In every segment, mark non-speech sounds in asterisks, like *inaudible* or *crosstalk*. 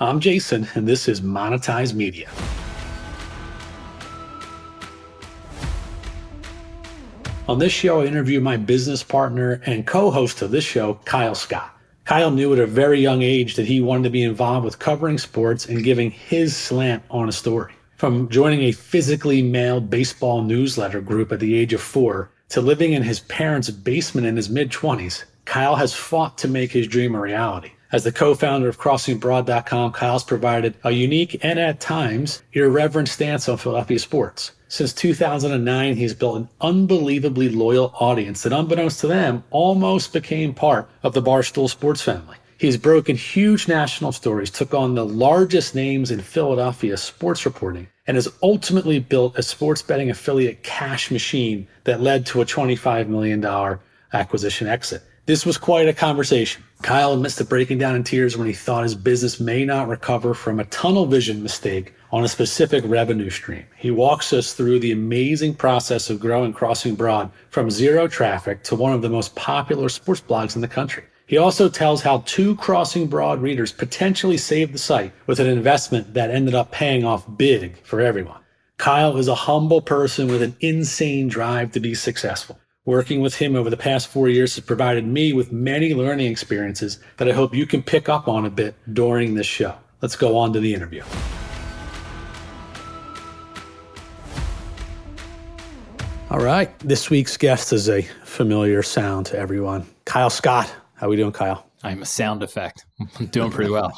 I'm Jason, and this is Monetize Media. On this show, I interview my business partner and co host of this show, Kyle Scott. Kyle knew at a very young age that he wanted to be involved with covering sports and giving his slant on a story. From joining a physically mailed baseball newsletter group at the age of four to living in his parents' basement in his mid 20s, Kyle has fought to make his dream a reality. As the co founder of CrossingBroad.com, Kyle's provided a unique and at times irreverent stance on Philadelphia sports. Since 2009, he's built an unbelievably loyal audience that, unbeknownst to them, almost became part of the Barstool Sports family. He's broken huge national stories, took on the largest names in Philadelphia sports reporting, and has ultimately built a sports betting affiliate cash machine that led to a $25 million acquisition exit. This was quite a conversation. Kyle admits to breaking down in tears when he thought his business may not recover from a tunnel vision mistake on a specific revenue stream. He walks us through the amazing process of growing Crossing Broad from zero traffic to one of the most popular sports blogs in the country. He also tells how two Crossing Broad readers potentially saved the site with an investment that ended up paying off big for everyone. Kyle is a humble person with an insane drive to be successful. Working with him over the past four years has provided me with many learning experiences that I hope you can pick up on a bit during this show. Let's go on to the interview. All right, this week's guest is a familiar sound to everyone. Kyle Scott. How are we doing, Kyle? I'm a sound effect. I'm doing pretty well.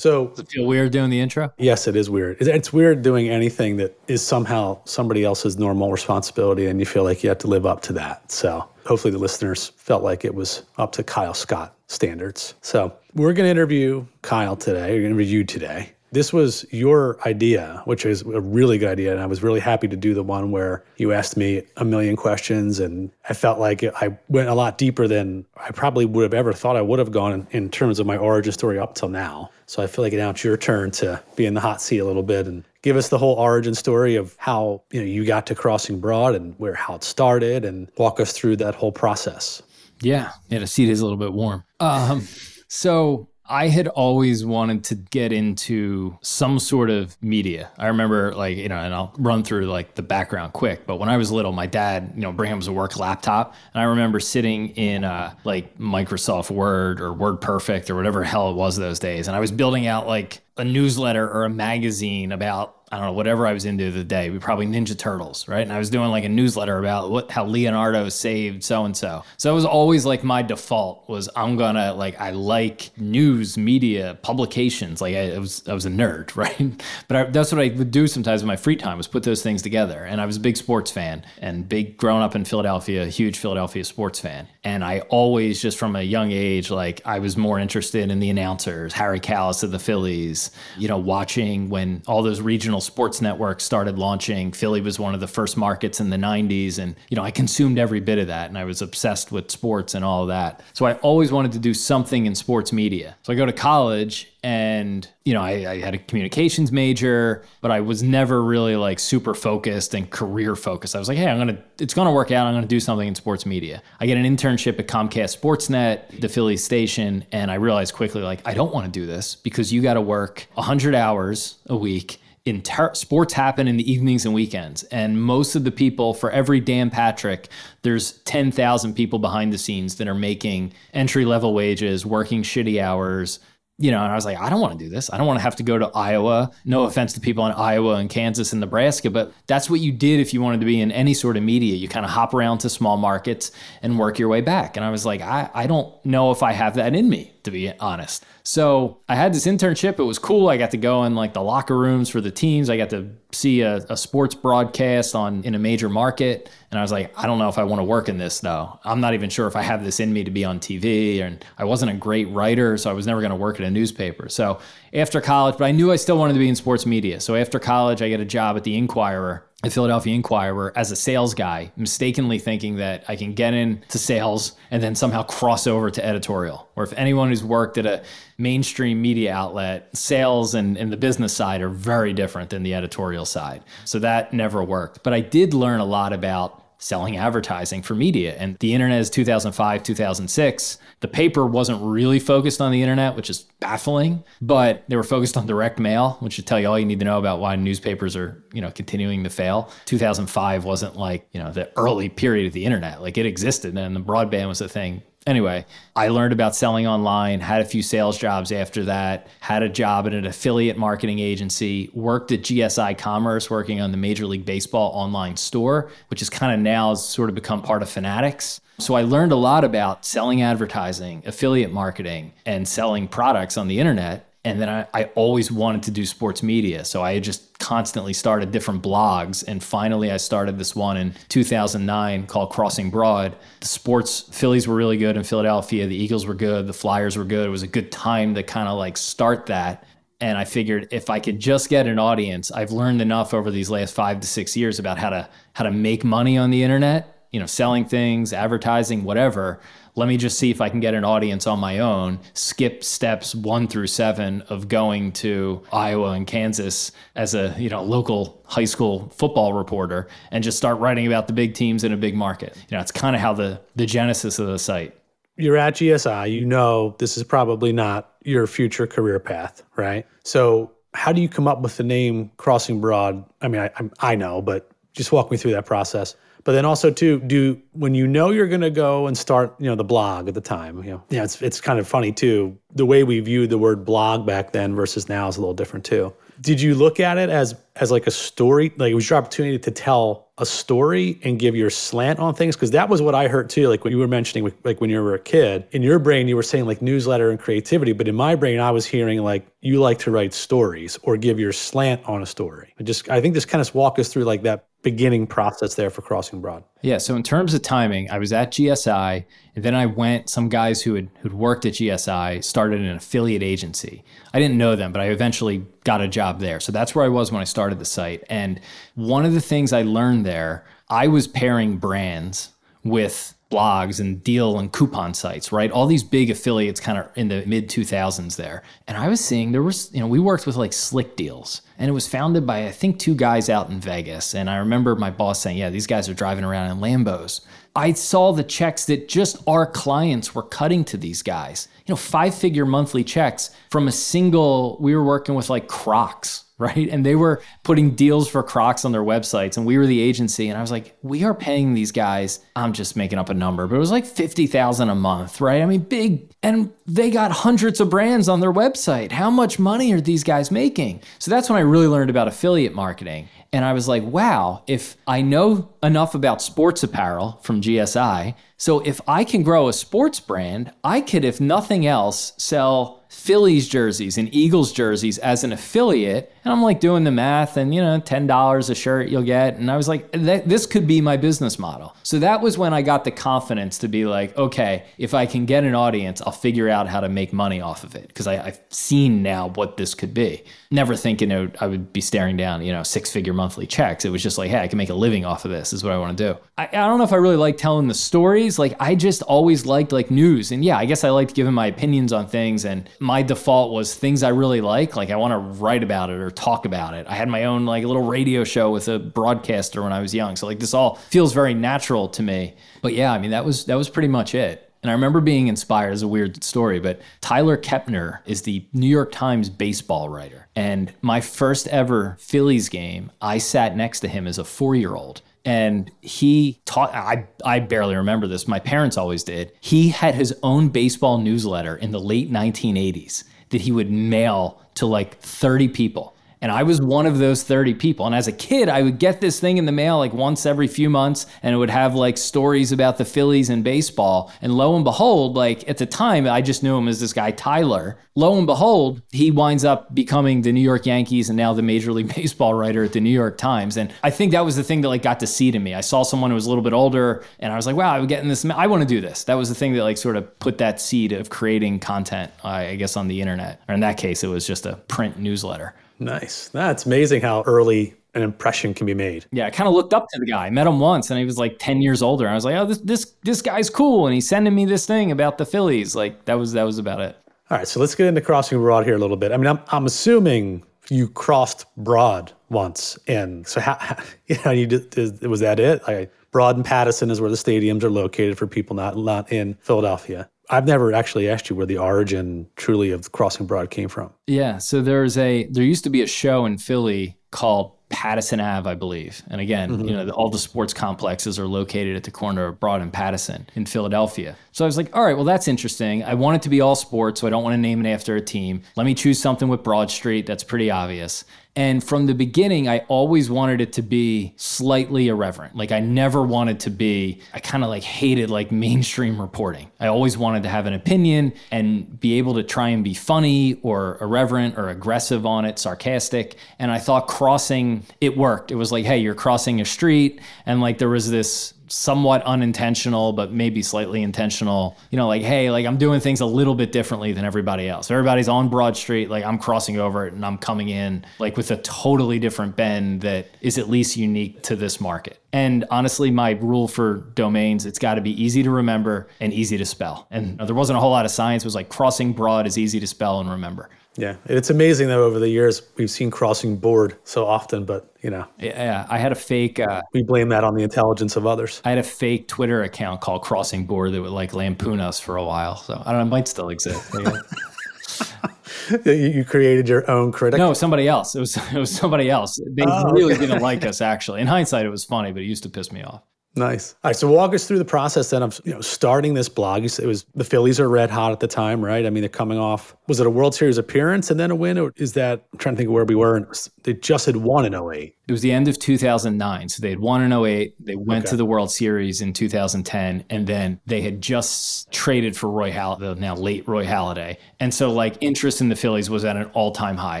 So Does it feel weird doing the intro? Yes, it is weird. It's weird doing anything that is somehow somebody else's normal responsibility and you feel like you have to live up to that. So hopefully the listeners felt like it was up to Kyle Scott standards. So we're going to interview Kyle today. We're going to interview you today this was your idea, which is a really good idea. And I was really happy to do the one where you asked me a million questions. And I felt like I went a lot deeper than I probably would have ever thought I would have gone in, terms of my origin story up till now. So I feel like now it's your turn to be in the hot seat a little bit and give us the whole origin story of how you know you got to Crossing Broad and where how it started and walk us through that whole process. Yeah, yeah. The seat is a little bit warm. Um, so I had always wanted to get into some sort of media. I remember like, you know, and I'll run through like the background quick, but when I was little, my dad, you know, bring him a work laptop. And I remember sitting in uh, like Microsoft Word or Word Perfect or whatever hell it was those days. And I was building out like a newsletter or a magazine about I don't know, whatever I was into the day. We probably Ninja Turtles, right? And I was doing like a newsletter about what how Leonardo saved so and so. So it was always like my default was I'm gonna like I like news, media, publications. Like I, I was I was a nerd, *laughs* right? But I, that's what I would do sometimes in my free time was put those things together. And I was a big sports fan and big growing up in Philadelphia, huge Philadelphia sports fan. And I always just from a young age, like I was more interested in the announcers, Harry Kalas of the Phillies, you know, watching when all those regional sports networks started launching. Philly was one of the first markets in the 90s. And, you know, I consumed every bit of that and I was obsessed with sports and all of that. So I always wanted to do something in sports media. So I go to college and you know I, I, had a communications major but i was never really like super focused and career focused. I was like hey i'm gonna it's gonna work out. I'm gonna do something in sports media. I get an internship at comcast sportsnet the philly station and i realized quickly like i don't want to do this because you got to work 100 hours a week. In ter- sports happen in the evenings and weekends. And most of the people for every dan patrick there's 10,000 people behind the scenes that are making entry level wages working shitty hours you know, and I was like, I don't want to do this. I don't want to have to go to Iowa. No mm-hmm. offense to people in Iowa and Kansas and Nebraska, but that's what you did if you wanted to be in any sort of media. You kind of hop around to small markets and work your way back. And I was like, I, I don't know if I have that in me, to be honest. So I had this internship. It was cool. I got to go in like the locker rooms for the teams. I got to see a, a, sports broadcast on in a major market, and I was like, I don't know if I want to work in this though. I'm not even sure if I have this in me to be on TV. And I wasn't a great writer, so I was never going to work at a newspaper. So after college, but I knew I still wanted to be in sports media. So after college, I get a job at the Inquirer the Philadelphia Inquirer as a sales guy, mistakenly thinking that I can get into sales and then somehow cross over to editorial. Or if anyone who's worked at a mainstream media outlet, sales and, and the business side are very different than the editorial side. So that never worked. But I did learn a lot about selling advertising for media. And the internet is 2005, 2006. The paper wasn't really focused on the internet, which is baffling, but they were focused on direct mail, which should tell you all you need to know about why newspapers are, you know, continuing to fail. 2005 wasn't like, you know, the early period of the internet. Like it existed and the broadband was a thing anyway, I learned about selling online, had a few sales jobs after that, had a job at an affiliate marketing agency, worked at GSI Commerce working on the Major League Baseball online store, which is kind of now sort of become part of Fanatics. So I learned a lot about selling advertising, affiliate marketing, and selling products on the internet. And then I, I always wanted to do sports media. So I just constantly started different blogs. And finally, I started this one in 2009 called Crossing Broad. The sports, Phillies were really good in Philadelphia. The Eagles were good. The Flyers were good. It was a good time to kind of like start that. And I figured if I could just get an audience, I've learned enough over these last five to six years about how to how to make money on the internet, you know, selling things, advertising, whatever let me just see if I can get an audience on my own, skip steps one through seven of going to Iowa and Kansas as a you know local high school football reporter and just start writing about the big teams in a big market. You know, it's kind of how the the genesis of the site. You're at GSI, you know this is probably not your future career path, right? So how do you come up with the name Crossing Broad? I mean, I, I know, but just walk me through that process. But then also too, do when you know you're going to go and start, you know, the blog at the time, you know, yeah, it's it's kind of funny too. The way we viewed the word blog back then versus now is a little different too. Did you look at it as as like a story? Like it was your opportunity to tell a story and give your slant on things? Because that was what I heard too. Like when you were mentioning, like when you were a kid, in your brain you were saying like newsletter and creativity, but in my brain I was hearing like you like to write stories or give your slant on a story. I just I think just kind of walk us through like that beginning process there for Crossing Broad? Yeah. So in terms of timing, I was at GSI, and then I went. Some guys who had who'd worked at GSI started an affiliate agency. I didn't know them, but I eventually got a job there. So that's where I was when I started the site. And one of the things I learned there, I was pairing brands with blogs and deal and coupon sites, right? All these big affiliates kind of in the mid 2000s there. And I was seeing there was, you know, we worked with like Slick Deals and it was founded by, I think, two guys out in Vegas. And I remember my boss saying, yeah, these guys are driving around in Lambos. I saw the checks that just our clients were cutting to these guys. You know, five figure monthly checks from a single, we were working with like Crocs, right? And they were putting deals for Crocs on their websites, and we were the agency. And I was like, we are paying these guys. I'm just making up a number, but it was like fifty thousand a month, right? I mean, big, and they got hundreds of brands on their website. How much money are these guys making? So that's when I really learned about affiliate marketing. And I was like, wow, if I know enough about sports apparel from GSI, so if I can grow a sports brand, I could, if nothing else, sell Phillies jerseys and Eagles jerseys as an affiliate. And I'm like doing the math and, you know, $10 a shirt you'll get. And I was like, this could be my business model. So that was when I got the confidence to be like, okay, if I can get an audience, I'll figure out how to make money off of it. Because I've seen now what this could be. Never thinking would, I would be staring down, you know, six figure monthly checks. It was just like, hey, I can make a living off of this, is what I want to do. I, I don't know if I really like telling the stories. Like, I just always liked like news. And yeah, I guess I liked giving my opinions on things. And my default was things I really like, like I want to write about it or talk about it. I had my own like little radio show with a broadcaster when I was young. So like this all feels very natural to me. But yeah, I mean that was that was pretty much it. And I remember being inspired as a weird story, but Tyler Kepner is the New York Times baseball writer. And my first ever Phillies game, I sat next to him as a four year old and he taught I, I barely remember this my parents always did. He had his own baseball newsletter in the late 1980s that he would mail to like 30 people and I was one of those 30 people. And as a kid, I would get this thing in the mail like once every few months and it would have like stories about the Phillies and baseball. And lo and behold, like at the time, I just knew him as this guy, Tyler. Lo and behold, he winds up becoming the New York Yankees and now the Major League *laughs* Baseball writer at the New York Times. And I think that was the thing that like got to seed in me. I saw someone who was a little bit older and I was like, wow, I'm getting this. I want to do this. That was the thing that like sort of put that seed of creating content, I guess, on the internet. Or in that case, it was just a print newsletter. Nice. That's amazing how early an impression can be made. Yeah, I kind of looked up to the guy. I met him once and he was like 10 years older. I was like, "Oh, this this this guy's cool." And he's sending me this thing about the Phillies. Like that was that was about it. All right, so let's get into crossing broad here a little bit. I mean, I'm I'm assuming you crossed Broad once, and so how, *laughs* you know you did, was that it? Like Broad and Pattison is where the stadiums are located for people not not in Philadelphia. I've never actually asked you where the origin truly of crossing Broad came from. Yeah, so there's a there used to be a show in Philly called Pattison Ave, I believe. And again, mm-hmm. you know, the, all the sports complexes are located at the corner of Broad and Pattison in Philadelphia. So I was like, all right, well, that's interesting. I want it to be all sports, so I don't want to name it after a team. Let me choose something with Broad Street. That's pretty obvious. And from the beginning, I always wanted it to be slightly irreverent. Like I never wanted to be, I kind of like hated like mainstream reporting. I always wanted to have an opinion and be able to try and be funny or irreverent or aggressive on it, sarcastic. And I thought crossing, it worked. It was like, hey, you're crossing a street. And like there was this somewhat unintentional, but maybe slightly intentional. You know, like, hey, like I'm doing things a little bit differently than everybody else. Everybody's on Broad Street, like I'm crossing over it and I'm coming in like with a totally different bend that is at least unique to this market. And honestly, my rule for domains, it's got to be easy to remember and easy to spell. And there wasn't a whole lot of science. It was like crossing broad is easy to spell and remember. Yeah, it's amazing though. Over the years, we've seen crossing board so often, but you know, yeah, I had a fake. Uh, we blame that on the intelligence of others. I had a fake Twitter account called Crossing Board that would like lampoon us for a while. So I don't know, it might still exist. *laughs* you created your own critic. No, somebody else. It was *laughs* it was somebody else. They oh, really okay. didn't like us. Actually, in hindsight, it was funny, but it used to piss me off. Nice. All right. So walk us through the process then of you know starting this blog. It was the Phillies are red hot at the time, right? I mean, they're coming off. Was it a World Series appearance and then a win, or is that? I'm trying to think of where we were. And they just had won in 08. It was the end of 2009. So they had won in 08. They went okay. to the World Series in 2010. And then they had just traded for Roy Halladay, now late Roy Halladay. And so, like, interest in the Phillies was at an all time high.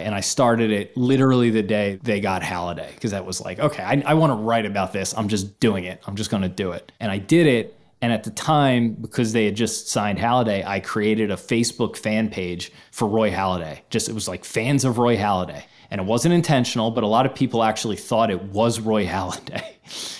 And I started it literally the day they got Halladay because that was like, okay, I, I want to write about this. I'm just doing it. I'm just going to do it. And I did it. And at the time, because they had just signed Halladay, I created a Facebook fan page for Roy Halladay. Just it was like fans of Roy Halladay and it wasn't intentional, but a lot of people actually thought it was Roy *laughs* Halladay.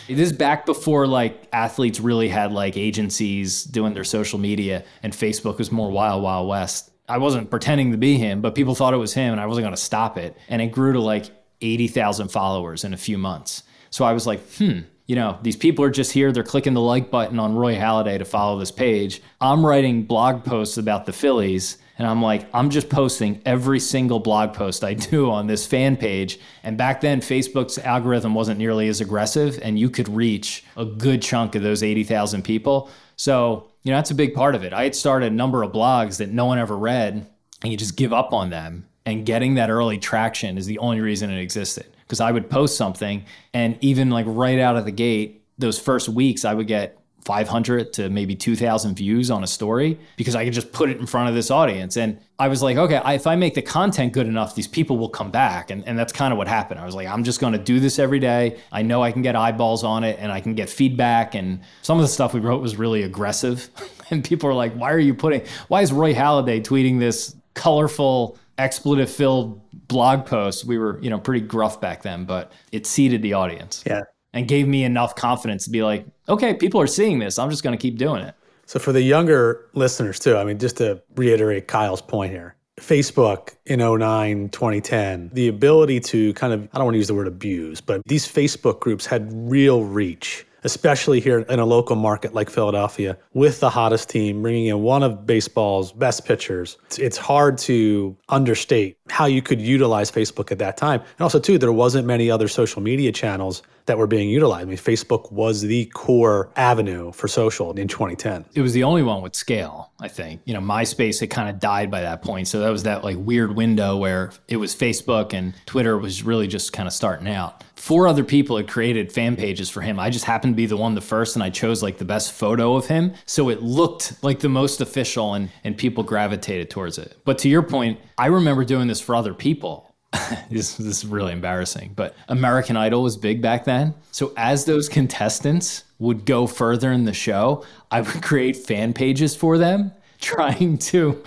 it is back before like athletes really had like agencies doing their social media, and Facebook was more wild, wild west. I wasn't pretending to be him, but people thought it was him, and I wasn't going to stop it. And it grew to like 80,000 followers in a few months. So I was like, hmm, you know, these people are just here. They're clicking the like button on Roy Halladay to follow this page. I'm writing blog posts about the Phillies and I'm like, I'm just posting every single blog post I *laughs* do on this fan page. And back then, Facebook's algorithm wasn't nearly as aggressive, and you could reach a good chunk of those 80,000 people. So, you know, that's a big part of it. I had started a number of blogs that no one ever read, and you just give up on them. And getting that early traction is the only reason it existed. Because I would post something, and even like right out of the gate, those first weeks, I would get 500 to maybe 2,000 views on a story because I could just put it in front of this audience. And I was like, okay, I, if I make the content good enough, these people will come back. And, and that's kind of what happened. I was like, I'm just going to do this every day. I know I can get eyeballs on it and I can get feedback. And some of the stuff we wrote was really aggressive. *laughs* and people are like, why are you putting, why is Roy Halladay tweeting this colorful, expletive filled blog post? We were, you know, pretty gruff back then, but it seeded the audience. Yeah and gave me enough confidence to be like, okay, people are seeing this. I'm just going to keep doing it. So for the younger listeners too, I mean, just to reiterate Kyle's point here, Facebook in 09, 2010, the ability to kind of, I don't want to use the word abuse, but these Facebook groups had real reach especially here in a local market like Philadelphia, with the hottest team, bringing in one of baseball's best pitchers. It's, hard to understate how you could utilize Facebook at that time. And also, too, there wasn't many other social media channels that were being utilized. I mean, Facebook was the core avenue for social in 2010. It was the only one with scale, I think. You know, MySpace had kind of died by that point. So that was that like weird window where it was Facebook and Twitter was really just kind of starting out. Four other people had created fan pages for him. I just happened to be the one the first and I chose like the best photo of him. So it looked like the most official and, and people gravitated towards it. But to your point, I remember doing this for other people *laughs* this, this is really embarrassing, but American Idol was big back then. So as those contestants would go further in the show, I would create fan pages for them, *laughs* trying to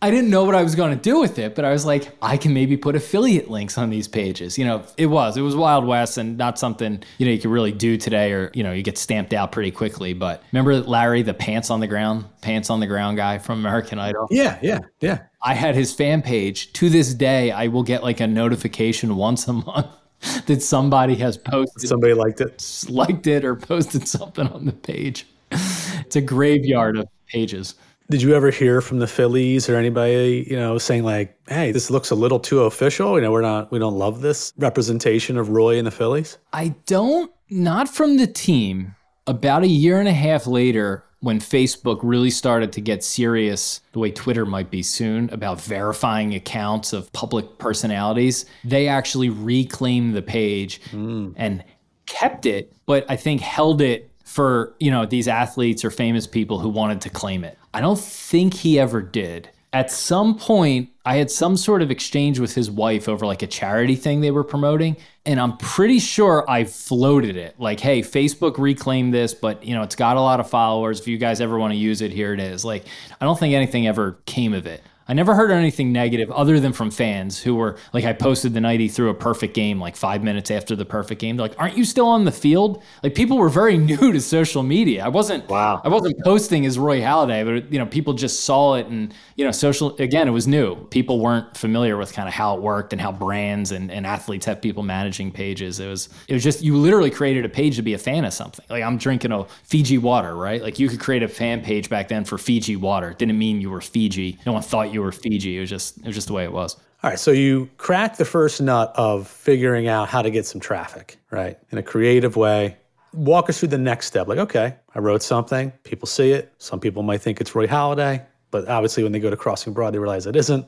I didn't know what I was going to do with it, but I was like, I can maybe put affiliate links on these pages. You know, it was, it was Wild West and not something, you know, you could really do today or, you know, you get stamped out pretty quickly. But remember Larry, the pants on the ground, pants on the ground guy from American Idol? Yeah, yeah, yeah. I had his fan page. To this day, I will get like a notification once a month *laughs* that somebody has posted, somebody liked it, liked it, or posted something on the page. It's a graveyard of pages. Did you ever hear from the Phillies or anybody, you know, saying like, "Hey, this looks a little too official. You know, we're not, we don't love this representation of Roy and the Phillies." I don't, not from the team. About a year and a half later, when Facebook really started to get serious, the way Twitter might be soon, about verifying accounts of public personalities, they actually reclaimed the page mm. and kept it, but I think held it for, you know, these athletes or famous people who wanted to claim it. I don't think he ever did. At some point, I had some sort of exchange with his wife over like a charity thing they were promoting. And I'm pretty sure I floated it like, hey, Facebook reclaimed this, but you know, it's got a lot of followers. If you guys ever want to use it, here it is. Like, I don't think anything ever came of it. I never heard anything negative other than from fans who were like, I posted the night he threw a perfect game like five minutes after the perfect game. They're like, aren't you still on the field? Like people were very *laughs* new to social media. I wasn't, wow. I wasn't posting as Roy Halladay, but you know, people just saw it and, you know, social, again, it was new. People weren't familiar with kind of how it worked and how brands and, and athletes have people managing pages. It was, it was just, you literally created a page to be a fan of something. Like I'm drinking a Fiji water, right? Like you could create a fan page back then for Fiji water. It didn't mean you were Fiji. No one thought you you were Fiji. It was just it was just the way it was. All right, so you cracked the first nut of figuring out how to get some traffic, right? In a creative way. Walk us through the next step. Like, okay, I wrote something, people see it. Some people might think it's Roy Halladay, but obviously when they go to Crossing Broad, they realize it isn't.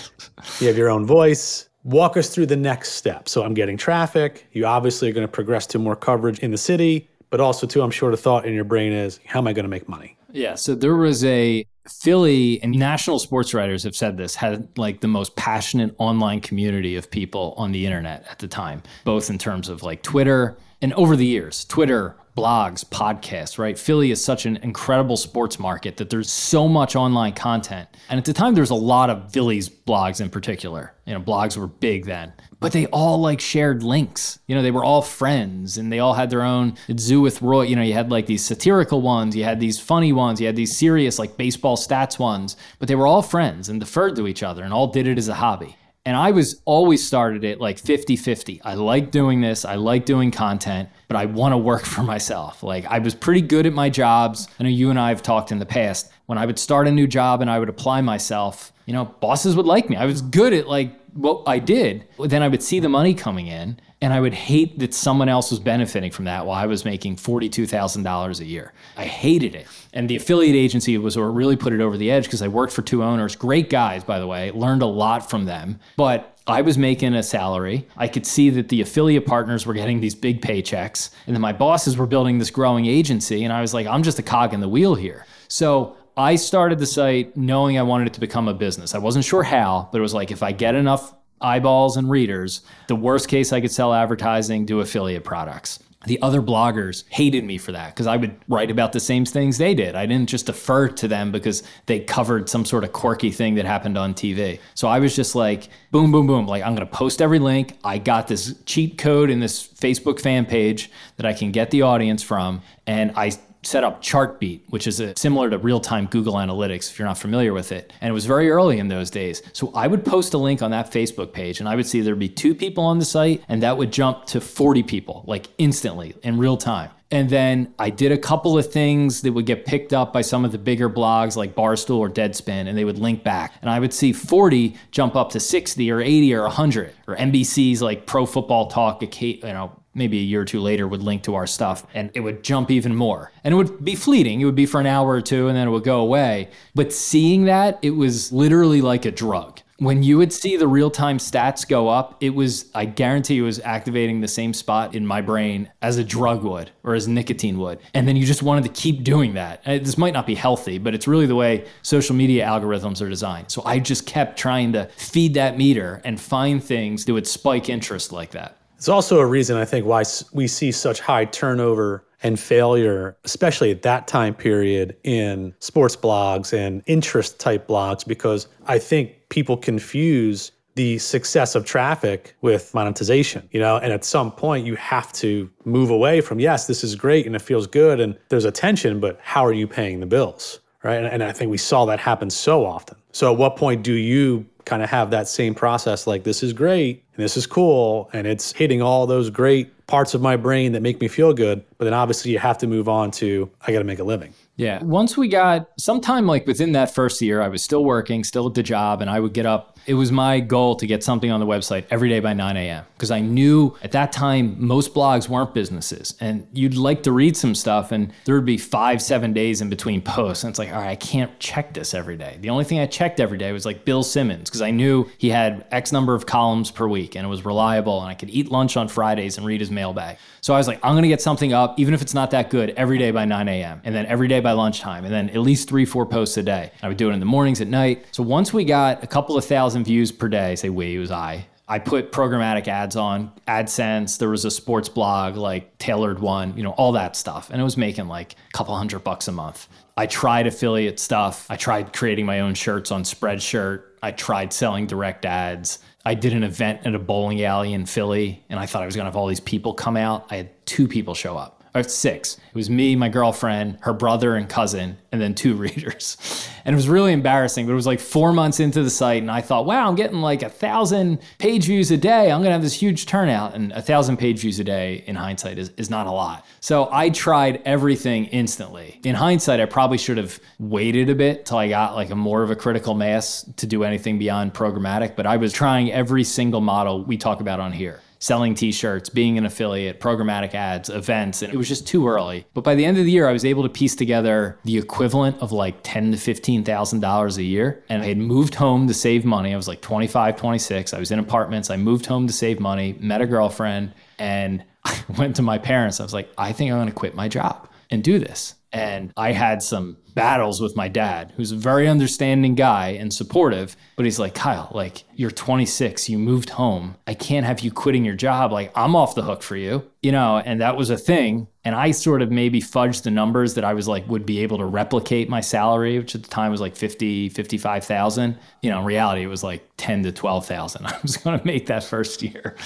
*laughs* you have your own voice. Walk us through the next step. So I'm getting traffic. You obviously are going to progress to more coverage in the city, but also too, I'm sure the thought in your brain is, how am I going to make money? Yeah. So there was a Philly and national sports writers have said this had like the most passionate online community of people on the internet at the time, both in terms of like Twitter and over the years, Twitter, blogs, podcasts, right? Philly is such an incredible sports market that there's so much online content. And at the time, there's a lot of Phillies blogs in particular. You know, blogs were big then but they all like shared links. You know, they were all friends and they all had their own zoo with Roy. You know, you had like these satirical ones, you had these funny ones, you had these serious like baseball stats ones, but they were all friends and deferred to each other and all did it as a hobby. And I was always started it like 50 50. I like doing this, I like doing content, but I want to work for myself. Like I was pretty good at my jobs. I know you and I have talked in the past. When I would start a new job and I would apply myself, you know, bosses would like me. I was good at like what I did. Then I would see the money coming in and I would hate that someone else was benefiting from that while I was making $42,000 a year. I hated it. And the affiliate agency was what really put it over the edge because I worked for two owners, great guys, by the way, learned a lot from them. But I was making a salary. I could see that the affiliate partners were getting these big paychecks. And then my bosses were building this growing agency. And I was like, I'm just a cog in the wheel here. So I started the site knowing I wanted it to become a business. I wasn't sure how, but it was like if I get enough eyeballs and readers, the worst case I could sell advertising, do affiliate products. The other bloggers hated me for that because I would write about the same things they did. I didn't just defer to them because they covered some sort of quirky thing that happened on TV. So I was just like, boom, boom, boom. Like, I'm going to post every link. I got this cheat code in this Facebook fan page that I can get the audience from. And I set up Chartbeat, which is a, similar to real time Google Analytics, if you're not familiar with it. And it was very early in those days. So I would post a link on that Facebook page and I would see there'd be two people on the site and that would jump to 40 people, like instantly in real time. And then I did a couple of things that would get picked up by some of the bigger blogs like Barstool or Deadspin, and they would link back. And I would see 40 jump up to 60 or 80 or 100, or NBC's like Pro Football Talk, you know, maybe a year or two later would link to our stuff and it would jump even more. And it would be fleeting. It would be for an hour or two and then it would go away. But seeing that, it was literally like a drug. When you would see the real time stats go up, it was, I guarantee it was activating the same spot in my brain as a drug would or as nicotine would. And then you just wanted to keep doing that. Uh, this might not be healthy, but it's really the way social media algorithms are designed. So I just kept trying to feed that meter and find things that would spike interest like that. It's also a reason I think why we see such high turnover and failure, especially at that time period in sports blogs and interest type blogs, because I think people confuse the success of traffic with monetization, you know, and at some point you have to move away from, yes, this is great and it feels good and there's attention, but how are you paying the bills? Right. And, and I think we saw that happen so often. So at what point do you kind of have that same process like this is great and this is cool and it's hitting all those great parts of my brain that make me feel good but then obviously you have to move on to i got to make a living. Yeah. Once we got sometime like within that first year i was still working still at the job and i would get up it was my goal to get something on the website every day by 9 a.m. because I knew at that time most blogs weren't businesses and you'd like to read some stuff and there would be five, seven days in between posts. And it's like, all right, I can't check this every day. The only thing I checked every day was like Bill Simmons because I knew he had X number of columns per week and it was reliable and I could eat lunch on Fridays and read his mailbag. So I was like, I'm going to get something up, even if it's not that good, every day by 9 a.m. and then every day by lunchtime and then at least three, four posts a day. I would do it in the mornings at night. So once we got a couple of thousand views per day, say we, it was I. I put programmatic ads on AdSense. There was a sports blog, like Tailored One, you know, all that stuff. And it was making like a couple hundred bucks a month. I tried affiliate stuff. I tried creating my own shirts on Spreadshirt. I tried selling direct ads. I did an event at a bowling alley in Philly and I thought I was going to have all these people come out. I had two people show up or six. It was me, my girlfriend, her brother and cousin, and then two *laughs* readers. And it was really embarrassing, but it was like four months into the site, and I thought, wow, I'm getting like a thousand page views a day. I'm gonna have this huge turnout. And a thousand page views a day in hindsight is, is not a lot. So I tried everything instantly. In hindsight, I probably should have waited a bit till I got like a more of a critical mass to do anything beyond programmatic, but I was trying every single model we talk about on here selling t-shirts, being an affiliate, programmatic ads, events, and it was just too early. But by the end of the year, I was able to piece together the equivalent of like ten to fifteen thousand dollars a year. And I had moved home to save money. I was like 25, 26. I was in apartments. I moved home to save money, met a girlfriend, and *laughs* I went to my parents. I was like, I think I'm gonna quit my job and do this. And I had some battles with my dad, who's a very understanding guy and supportive. But he's like, Kyle, like, you're 26, you moved home. I can't have you quitting your job. Like, I'm off the hook for you, you know? And that was a thing. And I sort of maybe fudged the numbers that I was like, would be able to replicate my salary, which at the time was like 50, 55,000. You know, in reality, it was like 10 to 12,000. *laughs* I was going to make that first year.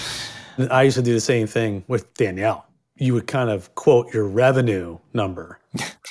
I used to do the same thing with Danielle you would kind of quote your revenue number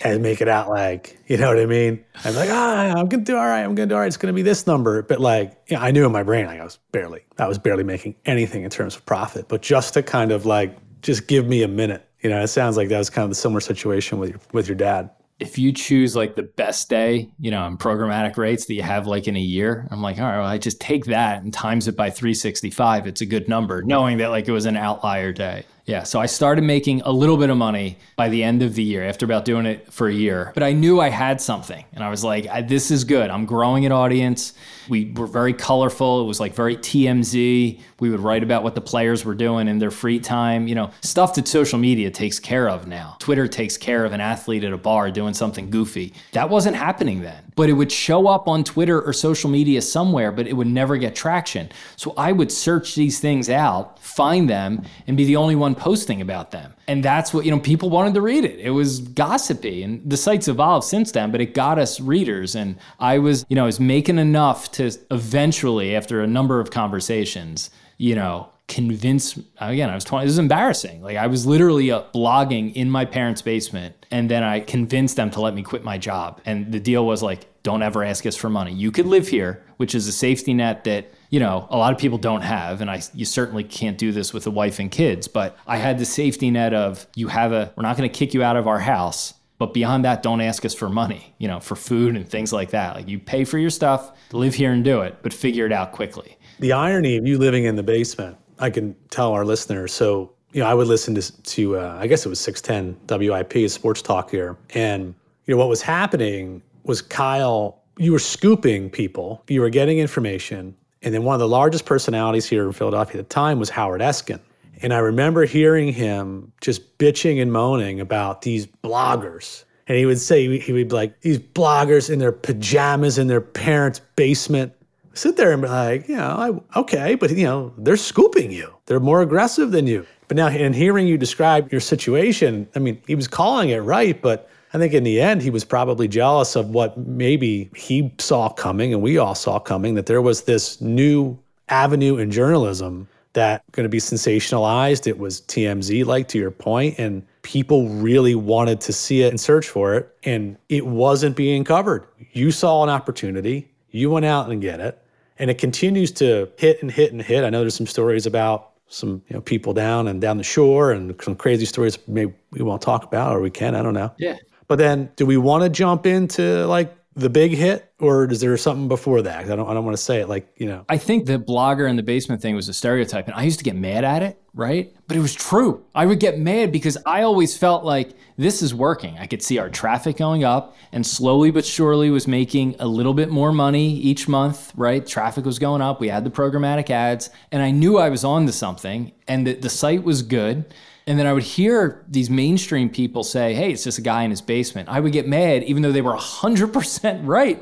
and make it out like, you know what I mean? I'm like, ah, I'm gonna do all right. I'm gonna do all right. It's gonna be this number. But like, you know, I knew in my brain, like I was barely, I was barely making anything in terms of profit. But just to kind of like, just give me a minute. You know, it sounds like that was kind of the similar situation with your with your dad if you choose like the best day, you know, in programmatic rates that you have like in a year, I'm like, all right, well, I just take that and times it by 365. It's a good number, knowing that like it was an outlier day. Yeah. So I started making a little bit of money by the end of the year after about doing it for a year. But I knew I had something. And I was like, this is good. I'm growing an audience. We were very colorful. It was like very TMZ. We would write about what the players were doing in their free time, you know, stuff that social media takes care of now. Twitter takes care of an athlete at a bar doing something goofy. That wasn't happening then. But it would show up on Twitter or social media somewhere, but it would never get traction. So I would search these things out, find them, and be the only one posting about them. And that's what, you know, people wanted to read it. It was gossipy. And the site's evolved since then, but it got us readers. And I was, you know, I was making enough to eventually, after a number of conversations, you know, convince again i was 20 this is embarrassing like i was literally uh, blogging in my parents basement and then i convinced them to let me quit my job and the deal was like don't ever ask us for money you could live here which is a safety net that you know a lot of people don't have and i you certainly can't do this with a wife and kids but i had the safety net of you have a we're not going to kick you out of our house but beyond that don't ask us for money you know for food and things like that like you pay for your stuff live here and do it but figure it out quickly the irony of you living in the basement I can tell our listeners. So, you know, I would listen to, to uh, I guess it was 610 WIP, sports talk here. And, you know, what was happening was Kyle, you were scooping people, you were getting information. And then one of the largest personalities here in Philadelphia at the time was Howard Eskin. And I remember hearing him just bitching and moaning about these bloggers. And he would say, he would be like, these bloggers in their pajamas in their parents' basement sit there and be like, you know, I, okay, but you know, they're scooping you. They're more aggressive than you. But now, in hearing you describe your situation, I mean, he was calling it right, but I think in the end, he was probably jealous of what maybe he saw coming and we all saw coming that there was this new avenue in journalism that going to be sensationalized. It was TMZ like to your point and people really wanted to see it and search for it and it wasn't being covered. You saw an opportunity, you went out and get it and it continues to hit and hit and hit. I know there's some stories about some you know people down and down the shore and some crazy stories maybe we won't talk about or we can, I don't know. Yeah. But then, do we want to jump into like the big hit, or is there something before that? I don't. I don't want to say it like you know. I think the blogger in the basement thing was a stereotype, and I used to get mad at it, right? But it was true. I would get mad because I always felt like this is working. I could see our traffic going up, and slowly but surely was making a little bit more money each month, right? Traffic was going up. We had the programmatic ads, and I knew I was on to something, and the, the site was good and then I would hear these mainstream people say, hey, it's just a guy in his basement. I would get mad, even though they were 100% *laughs* right.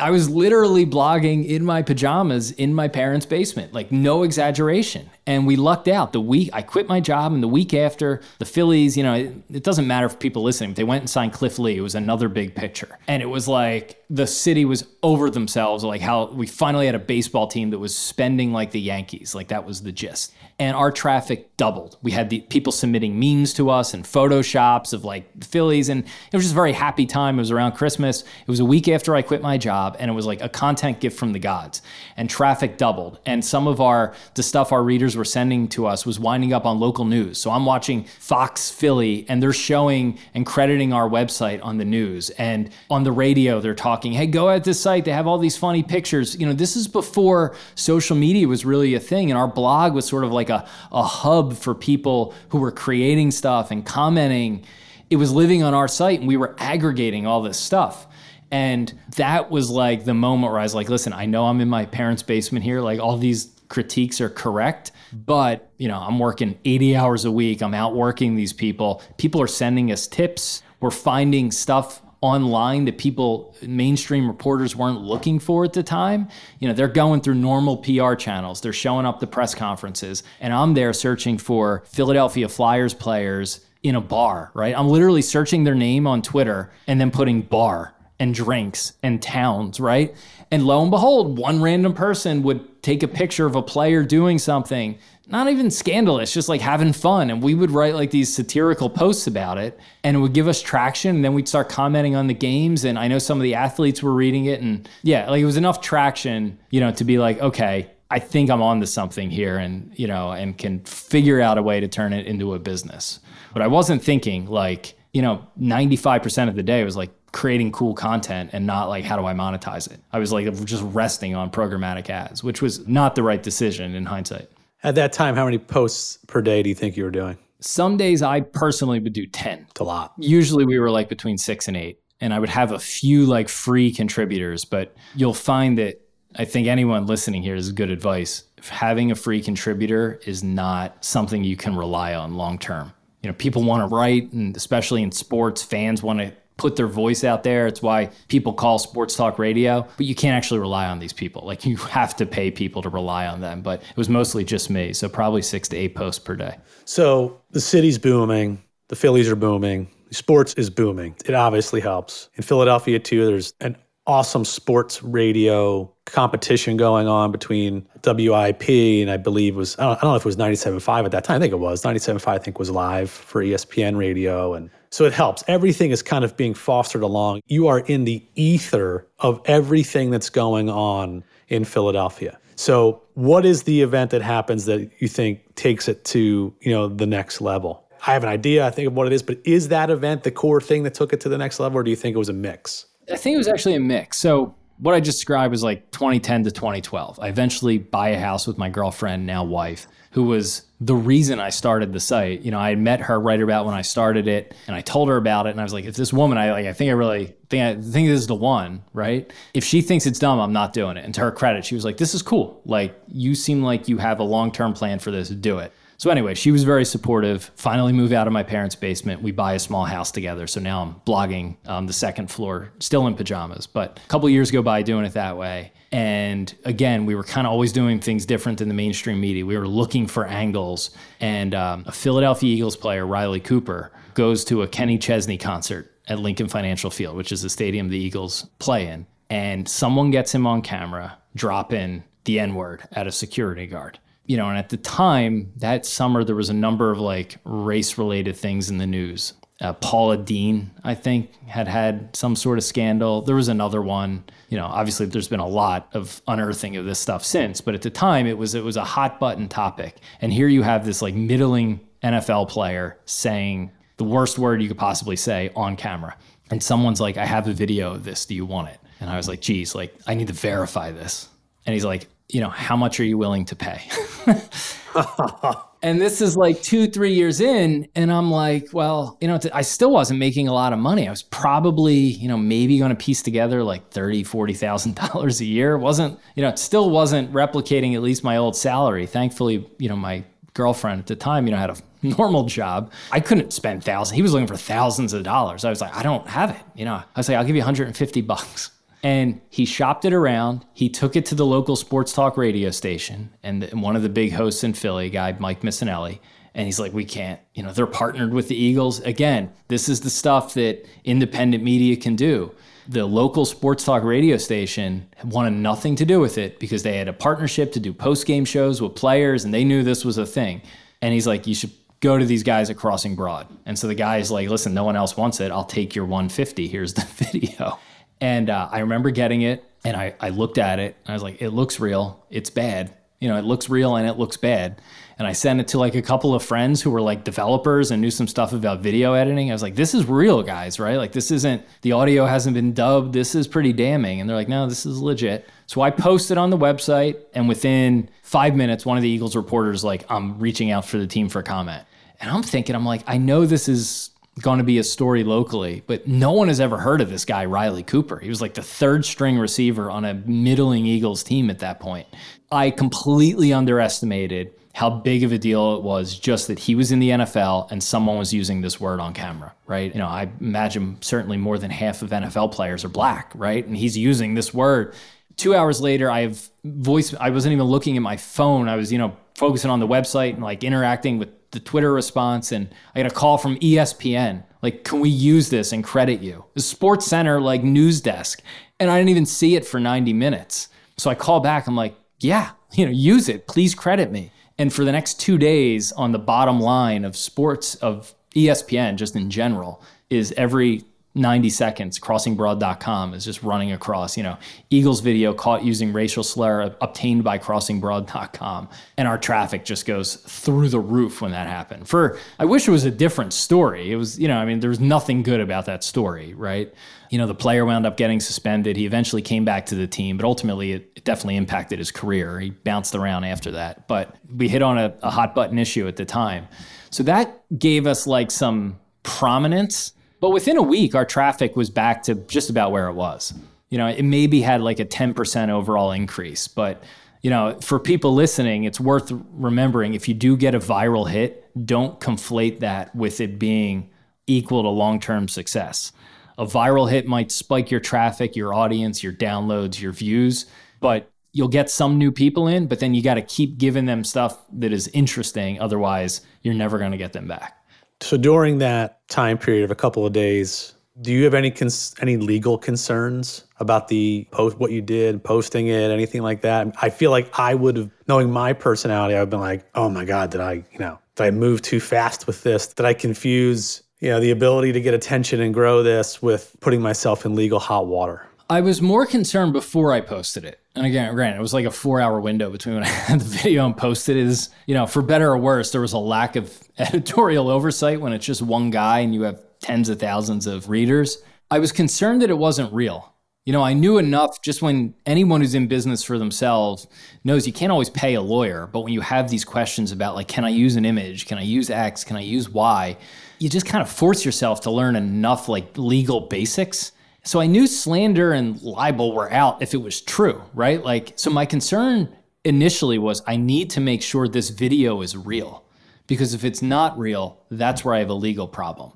I was literally blogging in my pajamas in my parents' basement, like no exaggeration. And we lucked out. The week I quit my job, and the week after, the Phillies, you know, it, it doesn't matter for people listening, they went and signed Cliff Lee. It was another big picture. And it was like the city was over themselves, like how we finally had a baseball team that was spending like the Yankees. Like that was the gist and our traffic doubled. We had the people submitting memes to us and photoshops of like the Phillies, and it was just a very happy time. It was around Christmas. It was a week after I quit my job, and it was like a content gift from the gods. And traffic doubled, and some of our the stuff our readers were sending to us was winding up on local news. So I'm watching Fox Philly, and they're showing and crediting our website on the news, and on the radio they're talking, "Hey, go at this site. They have all these funny pictures." You know, this is before social media was really a thing, and our blog was sort of like a, a hub for people who were creating stuff and commenting. It was living on our site and we were aggregating all this stuff. And that was like the moment where I was like, listen, I know I'm in my parents' basement here. Like all these critiques are correct, but you know, I'm working 80 hours a week. I'm out working these people. People are sending us tips. We're finding stuff online that people mainstream reporters weren't looking for at the time. You know they're going through normal pr channels. They're showing up the press conferences. And i'm there searching for philadelphia flyers players in a bar right? I'm literally searching their name on twitter and then putting bar and drinks and towns right and lo and behold one random person would take a picture of a player doing something not even scandalous, just like having fun. And we would write like these satirical posts about it and it would give us traction. And then we'd start commenting on the games. And I know some of the athletes were reading it. And yeah, like it was enough traction, you know, to be like, okay, I think I'm on to something here and, you know, and can figure out a way to turn it into a business. But I wasn't thinking like, you know, 95% of the day was like creating cool content and not like, how do I monetize it? I was like just resting on programmatic ads, which was not the right decision in hindsight. At that time, how many posts per day do you think you were doing? Some days I personally would do 10. It's a lot. Usually we were like between six and eight. And I would have a few like free contributors, but you'll find that I think anyone listening here is good advice. Having a free contributor is not something you can rely on long term. You know, people want to write, and especially in sports, fans want to put their voice out there. It's why people call sports talk radio, but you can't actually rely on these people. Like *laughs* you have to pay people to rely on them. But it was mostly just me. So probably six to eight posts per day. So the city's booming, the Phillies are booming, sports is booming. It obviously helps. In Philadelphia, too, there's an awesome sports radio competition going on between WIP and I believe was I don't, I don't know if it was 97.5 at that time. I think it was 97.5. I think was live for ESPN radio, and so it helps. Everything is kind of being fostered along. You are in the ether of everything that's going on in Philadelphia. So, what is the event that happens that you think takes it to you know the next level? I have an idea. I think of what it is, but is that event the core thing that took it to the next level, or do you think it was a mix? I think it was actually a mix. So what I just described was like 2010 to 2012. I eventually buy a house with my girlfriend, now wife, who was the reason I started the site. You know, I met her right about when I started it, and I told her about it, and I was like, if this woman, I like, I think I really think I think this is the one, right? If she thinks it's dumb, I'm not doing it. And to her credit, she was like, this is cool. Like, you seem like you have a long term plan for this. Do it. So anyway, she was very supportive. Finally, move out of my parents' basement. We buy a small house together. So now I'm blogging on the second floor, still in pajamas. But a couple years go by doing it that way. And again, we were kind of always doing things different than the mainstream media. We were looking for angles. And um, a Philadelphia Eagles player, Riley Cooper, goes to a Kenny Chesney concert at Lincoln Financial Field, which is the stadium the Eagles play in. And someone gets him on camera, drop in the N word at a security guard you know, and at the time that summer, there was a number of like race related things in the news. Uh, Paula Deen, I think, had had some sort of scandal. There was another one. You know, obviously, there's been a lot of unearthing of this stuff since, but at the time, it was it was a hot button topic. And here you have this like middling NFL player saying the worst word you could possibly say on camera, and someone's like, "I have a video of this. Do you want it?" And I was like, "Geez, like I need to verify this." And he's like, you know, how much are you willing to pay? *laughs* and this is like two, three years in. And I'm like, well, you know, I still wasn't making a lot of money. I was probably, you know, maybe going to piece together like thirty, forty thousand *laughs* dollars a year. It wasn't, you know, it still wasn't replicating at least my old salary. Thankfully, you know, my girlfriend at the time, you know, had a *laughs* normal job. I couldn't spend thousands. He was looking for thousands of dollars. I was like, I don't have it. You know, I was like, I'll give you 150 bucks and he shopped it around. He took it to the local sports talk radio station, and one of the big hosts in Philly, guy Mike Missanelli, and he's like, "We can't. You know, they're partnered with the Eagles. Again, this is the stuff that independent media can do." The local sports talk radio station wanted nothing to do with it because they had a partnership to do post game shows with players, and they knew this was a thing. And he's like, "You should." Go to these guys at Crossing Broad. And so the guy is like, listen, no one else wants it. I'll take your 150. Here's the *laughs* video. And uh, I remember getting it and I, I looked at it and I was like, it looks real. It's bad. You know, it looks real and it looks bad. And I sent it to like a couple of friends who were like developers and knew some stuff about video editing. I was like, this is real, guys, right? Like, this isn't, the audio hasn't been dubbed. This is pretty damning. And they're like, no, this is legit. So I posted on the website. And within five minutes, one of the Eagles reporters, like, I'm reaching out for the team for a comment. And I'm thinking, I'm like, I know this is going to be a story locally, but no one has ever heard of this guy, Riley Cooper. He was like the third string receiver on a middling Eagles team at that point. I completely underestimated how big of a deal it was just that he was in the NFL and someone was using this word on camera, right? You know, I imagine certainly more than half of NFL players are black, right? And he's using this word. Two hours later, I have voice, I wasn't even looking at my phone. I was, you know, focusing on the website and like interacting with the Twitter response, and I got a call from ESPN. Like, can we use this and credit you? The Sports Center, like, news desk. And I didn't even see it for 90 minutes. So I call back. I'm like, yeah, you know, use it. Please credit me. And for the next two days, on the bottom line of sports, of ESPN, just in general, is every 90 seconds, crossingbroad.com is just running across, you know, Eagles video caught using racial slur obtained by crossingbroad.com. And our traffic just goes through the roof when that happened. For, I wish it was a different story. It was, you know, I mean, there was nothing good about that story, right? You know, the player wound up getting suspended. He eventually came back to the team, but ultimately it, it definitely impacted his career. He bounced around after that. But we hit on a, a hot button issue at the time. So that gave us like some prominence but within a week, our traffic was back to just about where it was. You know, it maybe had like a 10% overall increase, but you know, for people listening, it's worth remembering if you do get a viral hit, don't conflate that with it being equal to long-term success. A viral hit might spike your traffic, your audience, your downloads, your views, but you'll get some new people in, but then you got to keep giving them stuff that is interesting. Otherwise, you're never going to get them back. So during that time period of a couple of days, do you have any cons- any legal concerns about the post what you did, posting it, anything like that? I feel like I would have, knowing my personality, I've been like, oh my god, did I, you know, did I move too fast with this? Did I confuse, you know, the ability to get attention and grow this with putting myself in legal hot water? I was more concerned before I posted it. And again, granted, it was like a four hour window between when I had the *laughs* video and posted is, you know, for better or worse, there was a lack of editorial oversight when it's just one guy and you have tens of thousands of readers. I was concerned that it wasn't real. You know, I knew enough just when anyone who's in business for themselves knows you can't always pay a lawyer, but when you have these questions about like, can I use an image? Can I use X? Can I use Y? You just kind of force yourself to learn enough like legal basics so I knew slander and libel were out if it was true, right? Like, so my concern initially was I need to make sure this video is real. Because if it's not real, that's where I have a legal problem.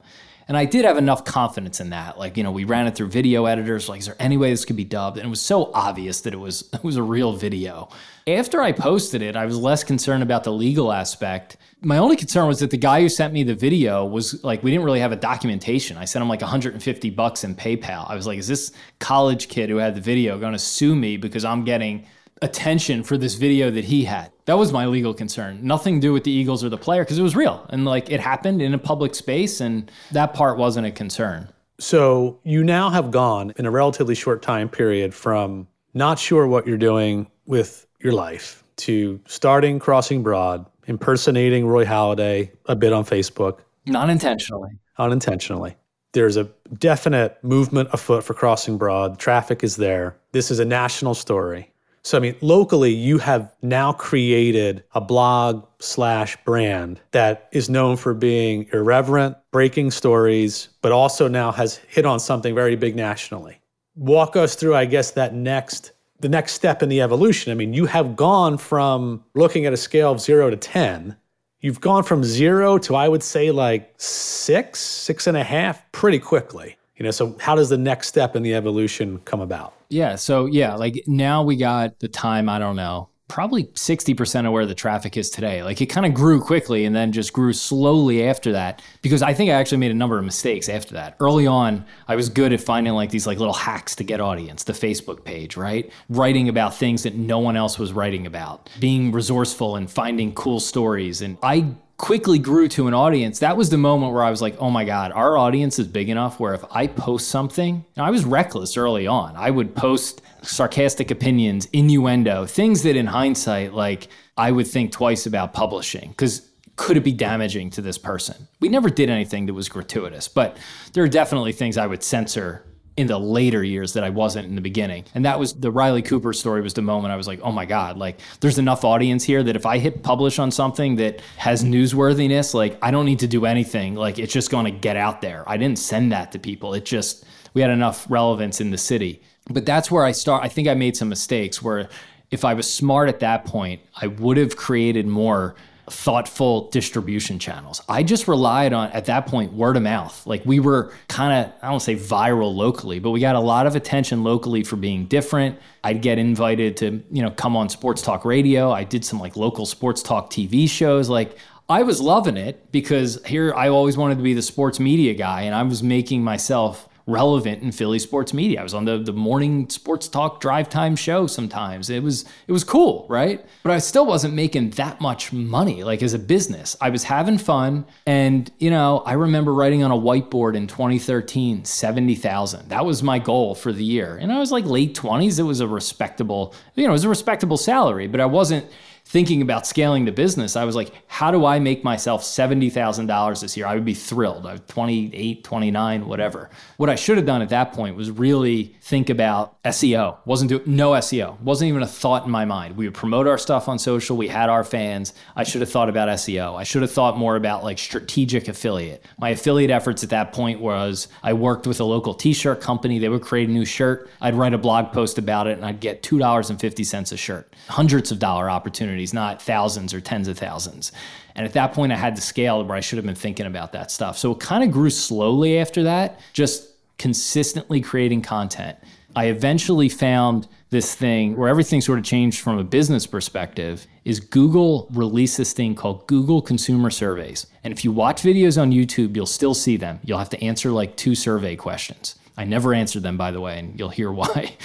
And I did have enough confidence in that. Like, you know, we ran it through video editors. Like, is there any way this could be dubbed? And it was so obvious that it was *laughs* it was a real video. After I posted it, I was less concerned about the legal aspect. My only concern was that the guy who sent me the video was like, we didn't really have a documentation. I sent him like 150 bucks in PayPal. I was like, is this college kid who had the video going to sue me because I'm getting attention for this video that he had. That was my legal concern. Nothing to do with the Eagles or the player because it was real and like it happened in a public space and that part wasn't a concern. So you now have gone in a relatively short time period from not sure what you're doing with your life to starting Crossing Broad, impersonating Roy Halladay a bit on Facebook. Not intentionally. Unintentionally. There's a definite movement afoot for Crossing Broad. Traffic is there. This is a national story. So, I mean, locally, you have now created a blog slash brand that is known for being irreverent, breaking stories, but also now has hit on something very big nationally. Walk us through, I guess, that next the next step in the evolution. I mean, you have gone from looking at a scale of zero to 10, you've gone from zero to, I would say, like six, six and a half pretty quickly. You know, so how does the next step in the evolution come about? Yeah. So, yeah, like now we got the time, I don't know, probably 60% of where the traffic is today. Like it kind of grew quickly and then just grew slowly after that because I think I actually made a number of mistakes after that. Early on, I was good at finding like these like little hacks to get audience, the Facebook page, right? Writing about things that no one else was writing about, being resourceful and finding cool stories. And I quickly grew to an audience, that was the moment where I was like, oh my God, our audience is big enough where if I post something, I was reckless early on. I would post sarcastic opinions, innuendo, things that in hindsight, like I would think twice about publishing because could it be damaging to this person? We never did anything that was gratuitous, but there are definitely things I would censor in the later years that I wasn't in the beginning. And that was the Riley Cooper story was the moment I was like, oh my God, like there's enough audience here that if I hit publish on something that has newsworthiness, like I don't need to do anything. Like it's just going to get out there. I didn't send that to people. It just, we had enough relevance in the city. But that's where I start. I think I made some mistakes where if I was smart at that point, I would have created more thoughtful distribution channels. I just relied on, at that point, word of mouth. Like we were kind of, I don't say viral locally, but we got a lot of attention locally for being different. I'd get invited to, you know, come on sports talk radio. I did some like local sports talk TV shows. Like I was loving it because here I always wanted to be the sports media guy and I was making myself relevant in Philly sports media. I was on the, the morning sports talk drive time show sometimes. It was it was cool, right? But I still wasn't making that much money like as a business. I was having fun and you know, I remember writing on a whiteboard in 2013 70,000. That was my goal for the year. And I was like late 20s. It was a respectable, you know, it was a respectable salary, but I wasn't thinking about scaling the business, I was like, how do I make myself $70,000 this year? I would be thrilled. I was 28, 29, whatever. What I should have done at that point was really think about SEO. Wasn't do no SEO. Wasn't even a thought in my mind. We would promote our stuff on social. We had our fans. I should have thought about SEO. I should have thought more about like strategic affiliate. My affiliate efforts at that point was I worked with a local t-shirt company. They would create a new shirt. I'd write a blog post about it and I'd get $2.50 a shirt. Hundreds of dollar opportunities opportunities, not thousands or tens of thousands. And at that point, I had to scale where I should have been thinking about that stuff. So it kind of grew slowly after that, just consistently creating content. I eventually found this thing where everything sort of changed from a business perspective is Google released this thing called Google Consumer Surveys. And if you watch videos on YouTube, you'll still see them. You'll have to answer like two survey questions. I never answered them, by the way, and you'll hear *laughs* why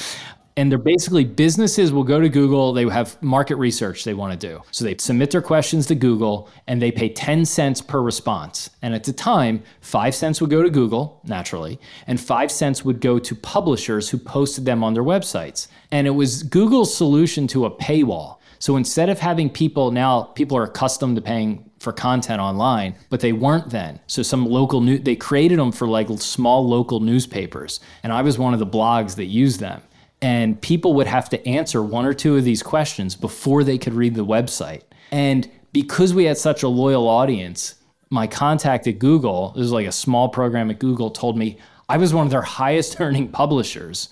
and they're basically businesses will go to Google, they have market research they want to do. So they submit their questions to Google and they pay 10 cents per response. And at the time, 5 cents would go to Google, naturally, and 5 cents would go to publishers who posted them on their websites. And it was Google's solution to a paywall. So instead of having people now people are accustomed to paying for content online, but they weren't then. So some local new they created them for like small local newspapers, and I was one of the blogs that used them and people would have to answer one or two of these questions before they could read the website. And because we had such a loyal audience, my contact at Google, this is like a small program at Google, told me I was one of their *laughs* highest earning publishers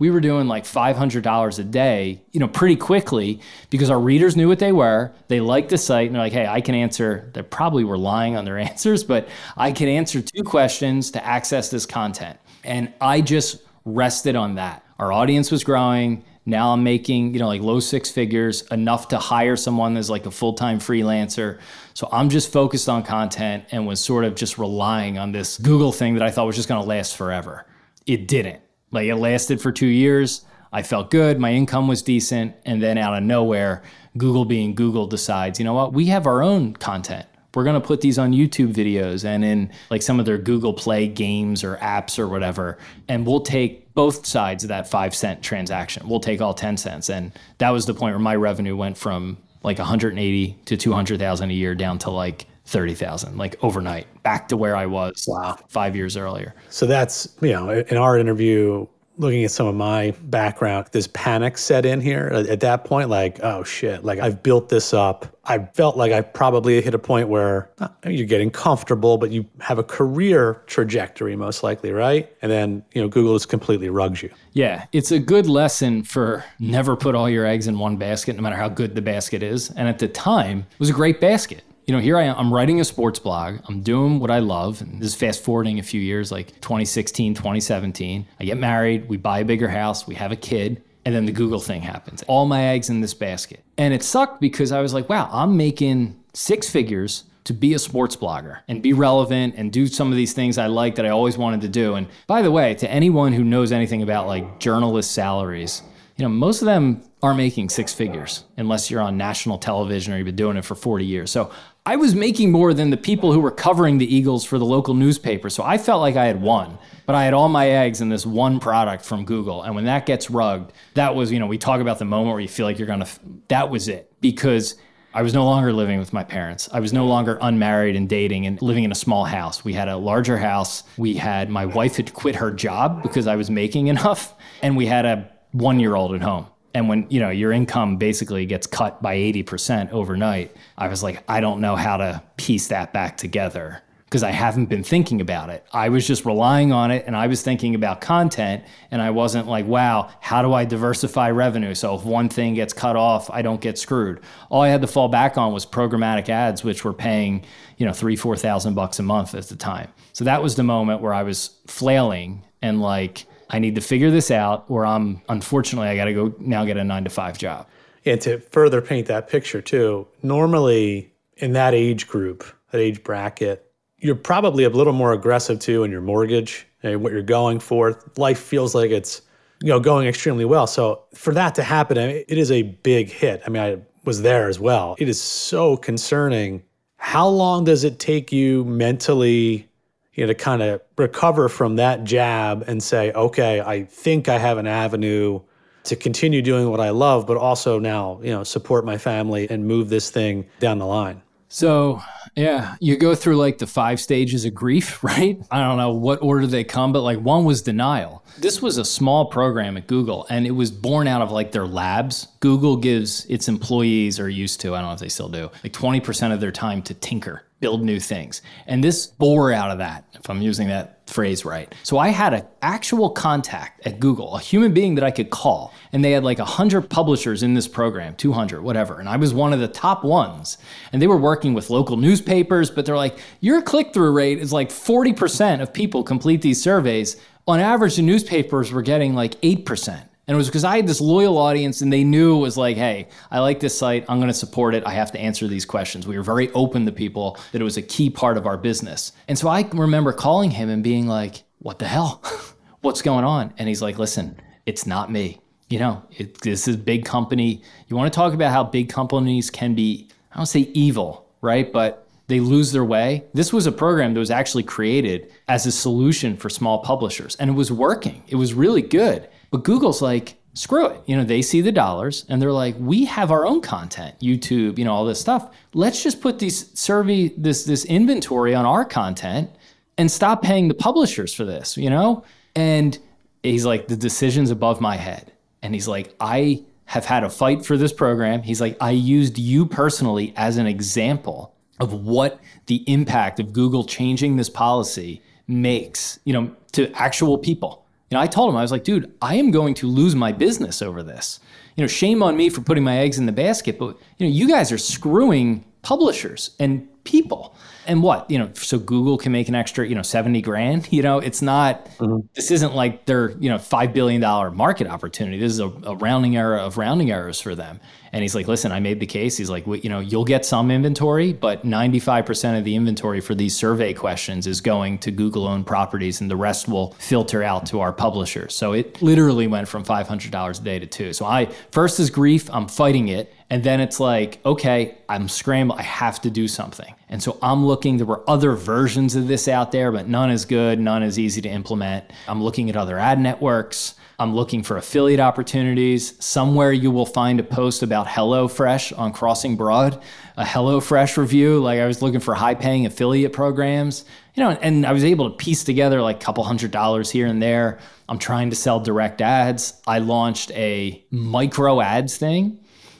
we were doing like $500 a day, you know, pretty quickly because our readers knew what they were. They liked the site and they're like, hey, I can answer. They probably were lying on their *laughs* answers, but I can answer two questions to access this content. And I just rested on that. Our audience was growing. Now I'm making, you know, like low six figures, enough to hire someone as like a full time freelancer. So I'm just focused on content and was sort of just relying on this Google thing that I thought was just going to last forever. It didn't. Like it lasted for two years. I felt good. My income was decent. And then out of nowhere, Google being Google decides, you know what? We have our own content. We're going to put these on YouTube videos and in like some of their Google Play games or apps or whatever. And we'll take both sides of that five cent transaction. We'll take all 10 cents. And that was the point where my revenue went from like 180 to 200,000 a year down to like 30,000 like overnight back to where I was wow. 5 years earlier. So that's, you know, in our interview looking at some of my background, this panic set in here at that point, like, oh shit, like I've built this up. I felt like I probably hit a point where uh, you're getting comfortable, but you have a career trajectory most likely, right? And then, you know, Google just completely rugs you. Yeah, it's a good lesson for never put all your eggs in one basket, no matter how good the basket is. And at the time, it was a great basket you know, here I am, I'm writing a sports blog. I'm doing what I love. And this is fast forwarding a few years, like 2016, 2017. I get married, we buy a bigger house, we have a kid, and then the Google thing happens. All my eggs in this basket. And it sucked because I was like, wow, I'm making six figures to be a sports blogger and be relevant and do some of these things I like that I always wanted to do. And by the way, to anyone who knows anything about like journalist salaries, you know, most of them aren't making six figures unless you're on national television or you've been doing it for 40 years. So I was making more than the people who were covering the Eagles for the local newspaper. So I felt like I had won, but I had all my eggs in this one product from Google. And when that gets rugged, that was, you know, we talk about the moment where you feel like you're going to, that was it because I was no longer living with my parents. I was no longer unmarried and dating and living in a small house. We had a larger house. We had, my wife had quit her job because I was making *laughs* enough. And we had a one year old at home and when you know your income basically gets cut by 80% overnight i was like i don't know how to piece that back together because i haven't been thinking about it. I was just relying on it and i was thinking about content and i wasn't like wow how do i diversify revenue? So if one thing gets cut off i don't get screwed. All i had to fall back on was programmatic ads which were paying you know three four thousand bucks a month at the time. So that was the moment where i was flailing and like I need to figure this out, or I'm unfortunately I got to go now get a nine to five job. And to further paint that picture too, normally in that age group, that age bracket, you're probably a little more aggressive too in your mortgage and what you're going for. Life feels like it's you know going extremely well. So for that to happen, it is a big hit. I mean, I was there as well. It is so concerning. How long does it take you mentally you know, to kind of recover from that jab and say, okay, I think I have an avenue to continue doing what I love, but also now, you know, support my family and move this thing down the line. So, yeah, you go through like the five stages of grief, *laughs* right? I don't know what order they come, but like one was denial. This was a small program at Google and it was born out of like their labs. Google gives its employees, or used to, I don't know if they still do, like 20% of their time to tinker build new things. And this bore out of that, if I'm using that phrase right. So I had an actual contact at Google, a human being that I could call. And they had like 100 publishers in this program, 200, whatever. And I was one of the top ones. And they were working with local newspapers, but they're like, your click through rate is like 40% of people complete these surveys. On average, the newspapers were getting like 8%. And it was because I had this loyal audience and they knew it was like, hey, I like this site. I'm going to support it. I have to answer these questions. We were very open to people that it was a key part of our business. And so I remember calling him and being like, what the hell? *laughs* What's going on? And he's like, listen, it's not me. You know, it, this is big company. You want to talk about how big companies can be, I don't say evil, right? But they lose their way. This was a program that was actually created as a solution for small publishers and it was working. It was really good. But Google's like, screw it. You know, they see the dollars and they're like, we have our own content, YouTube, you know, all this stuff. Let's just put these survey this this inventory on our content and stop paying the publishers for this, you know? And he's like, the decision's above my head. And he's like, I have had a fight for this program. He's like, I used you personally as an example of what the impact of Google changing this policy makes, you know, to actual people You know, I told him, I was like, dude, I am going to lose my business over this. You know, shame on me for putting my eggs in the basket, but you know, you guys are screwing publishers and people and what you know so google can make an extra you know 70 grand *laughs* you know it's not mm-hmm. this isn't like their you know 5 billion dollar market opportunity this is a, a, rounding error of rounding errors for them and he's like listen i made the case he's like you know you'll get some inventory but 95% of the inventory for these survey questions is going to google owned properties and the rest will filter out to our publishers so it literally went from $500 a day to two so i first is grief i'm fighting it and then it's like, okay, I'm scrambled. I have to do something. And so I'm looking, there were other versions of this out there, but none is good, none is easy to implement. I'm looking at other ad networks. I'm looking for affiliate opportunities. Somewhere you will find a post about HelloFresh on Crossing Broad, a HelloFresh review. Like I was looking for high paying affiliate programs, you know, and I was able to piece together like a couple hundred dollars here and there. I'm trying to sell direct ads. I launched a micro ads thing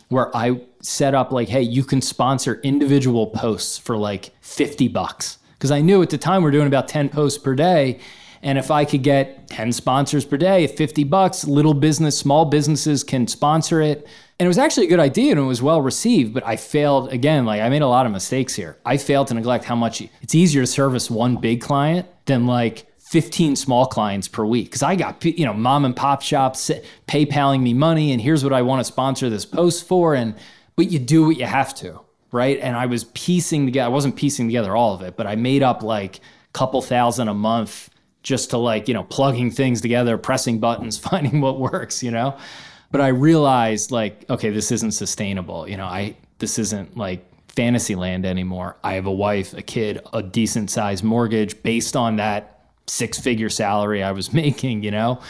where I set up like, hey, you can sponsor individual posts for like 50 bucks. Because I knew at the time we're doing about 10 posts per day. And if I could get 10 sponsors per day 50 bucks, little business, small businesses can sponsor it. And it was actually a good idea and it was well received, but I failed again. Like I made a lot of mistakes here. I failed to neglect how much it's easier to service one big client than like 15 small clients per week because I got you know mom and pop shops PayPaling me money and here's what I want to sponsor this post for and but you do what you have to right and I was piecing together I wasn't piecing together all of it but I made up like a couple thousand a month just to like you know plugging things together pressing buttons *laughs* finding what works you know but I realized like okay this isn't sustainable you know I this isn't like fantasy land anymore I have a wife a kid a decent sized mortgage based on that six figure salary I was *laughs* making, you know,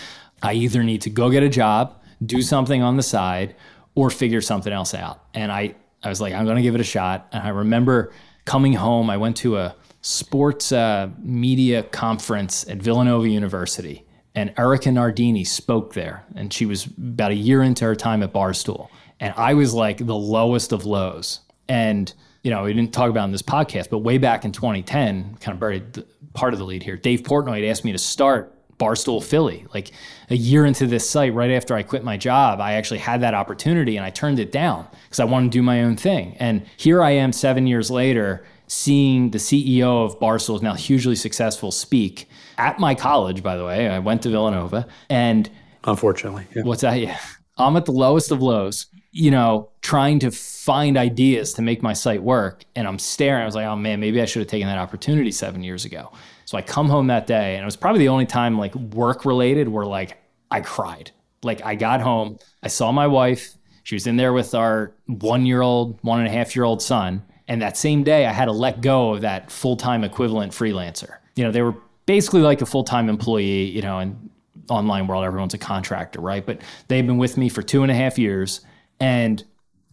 I either need to go get a job, do something on the side, or figure something else out. And I, I was like, I'm going to give it a shot. And I remember coming home, I went to a sports uh, media conference at Villanova University. And Erika Nardini spoke there. And she was about a year into her time at Barstool. And I was like the lowest of lows. And, you know, we didn't talk about in this podcast, but way back in 2010, kind of buried part of the lead here. Dave Portnoy had asked me to start Barstool Philly. Like a year into this site, right after I quit my job, I actually had that opportunity and I turned it down because I wanted to do my own thing. And here I am seven years later, seeing the CEO of Barstool now hugely successful speak at my college, by the way. I went to Villanova. And unfortunately, yeah. what's that? Yeah. I'm at the lowest of lows, you know, trying to find ideas to make my site work. And I'm staring. I was like, oh man, maybe I should have taken that opportunity seven years ago. So I come home that day, and it was probably the only time like work related where like I cried. Like I got home, I saw my wife. She was in there with our one year old, one and a half year old son. And that same day, I had to let go of that full time equivalent freelancer. You know, they were basically like a full time employee, you know, and online world, everyone's a contractor, right? But they've been with me for two and a half years. And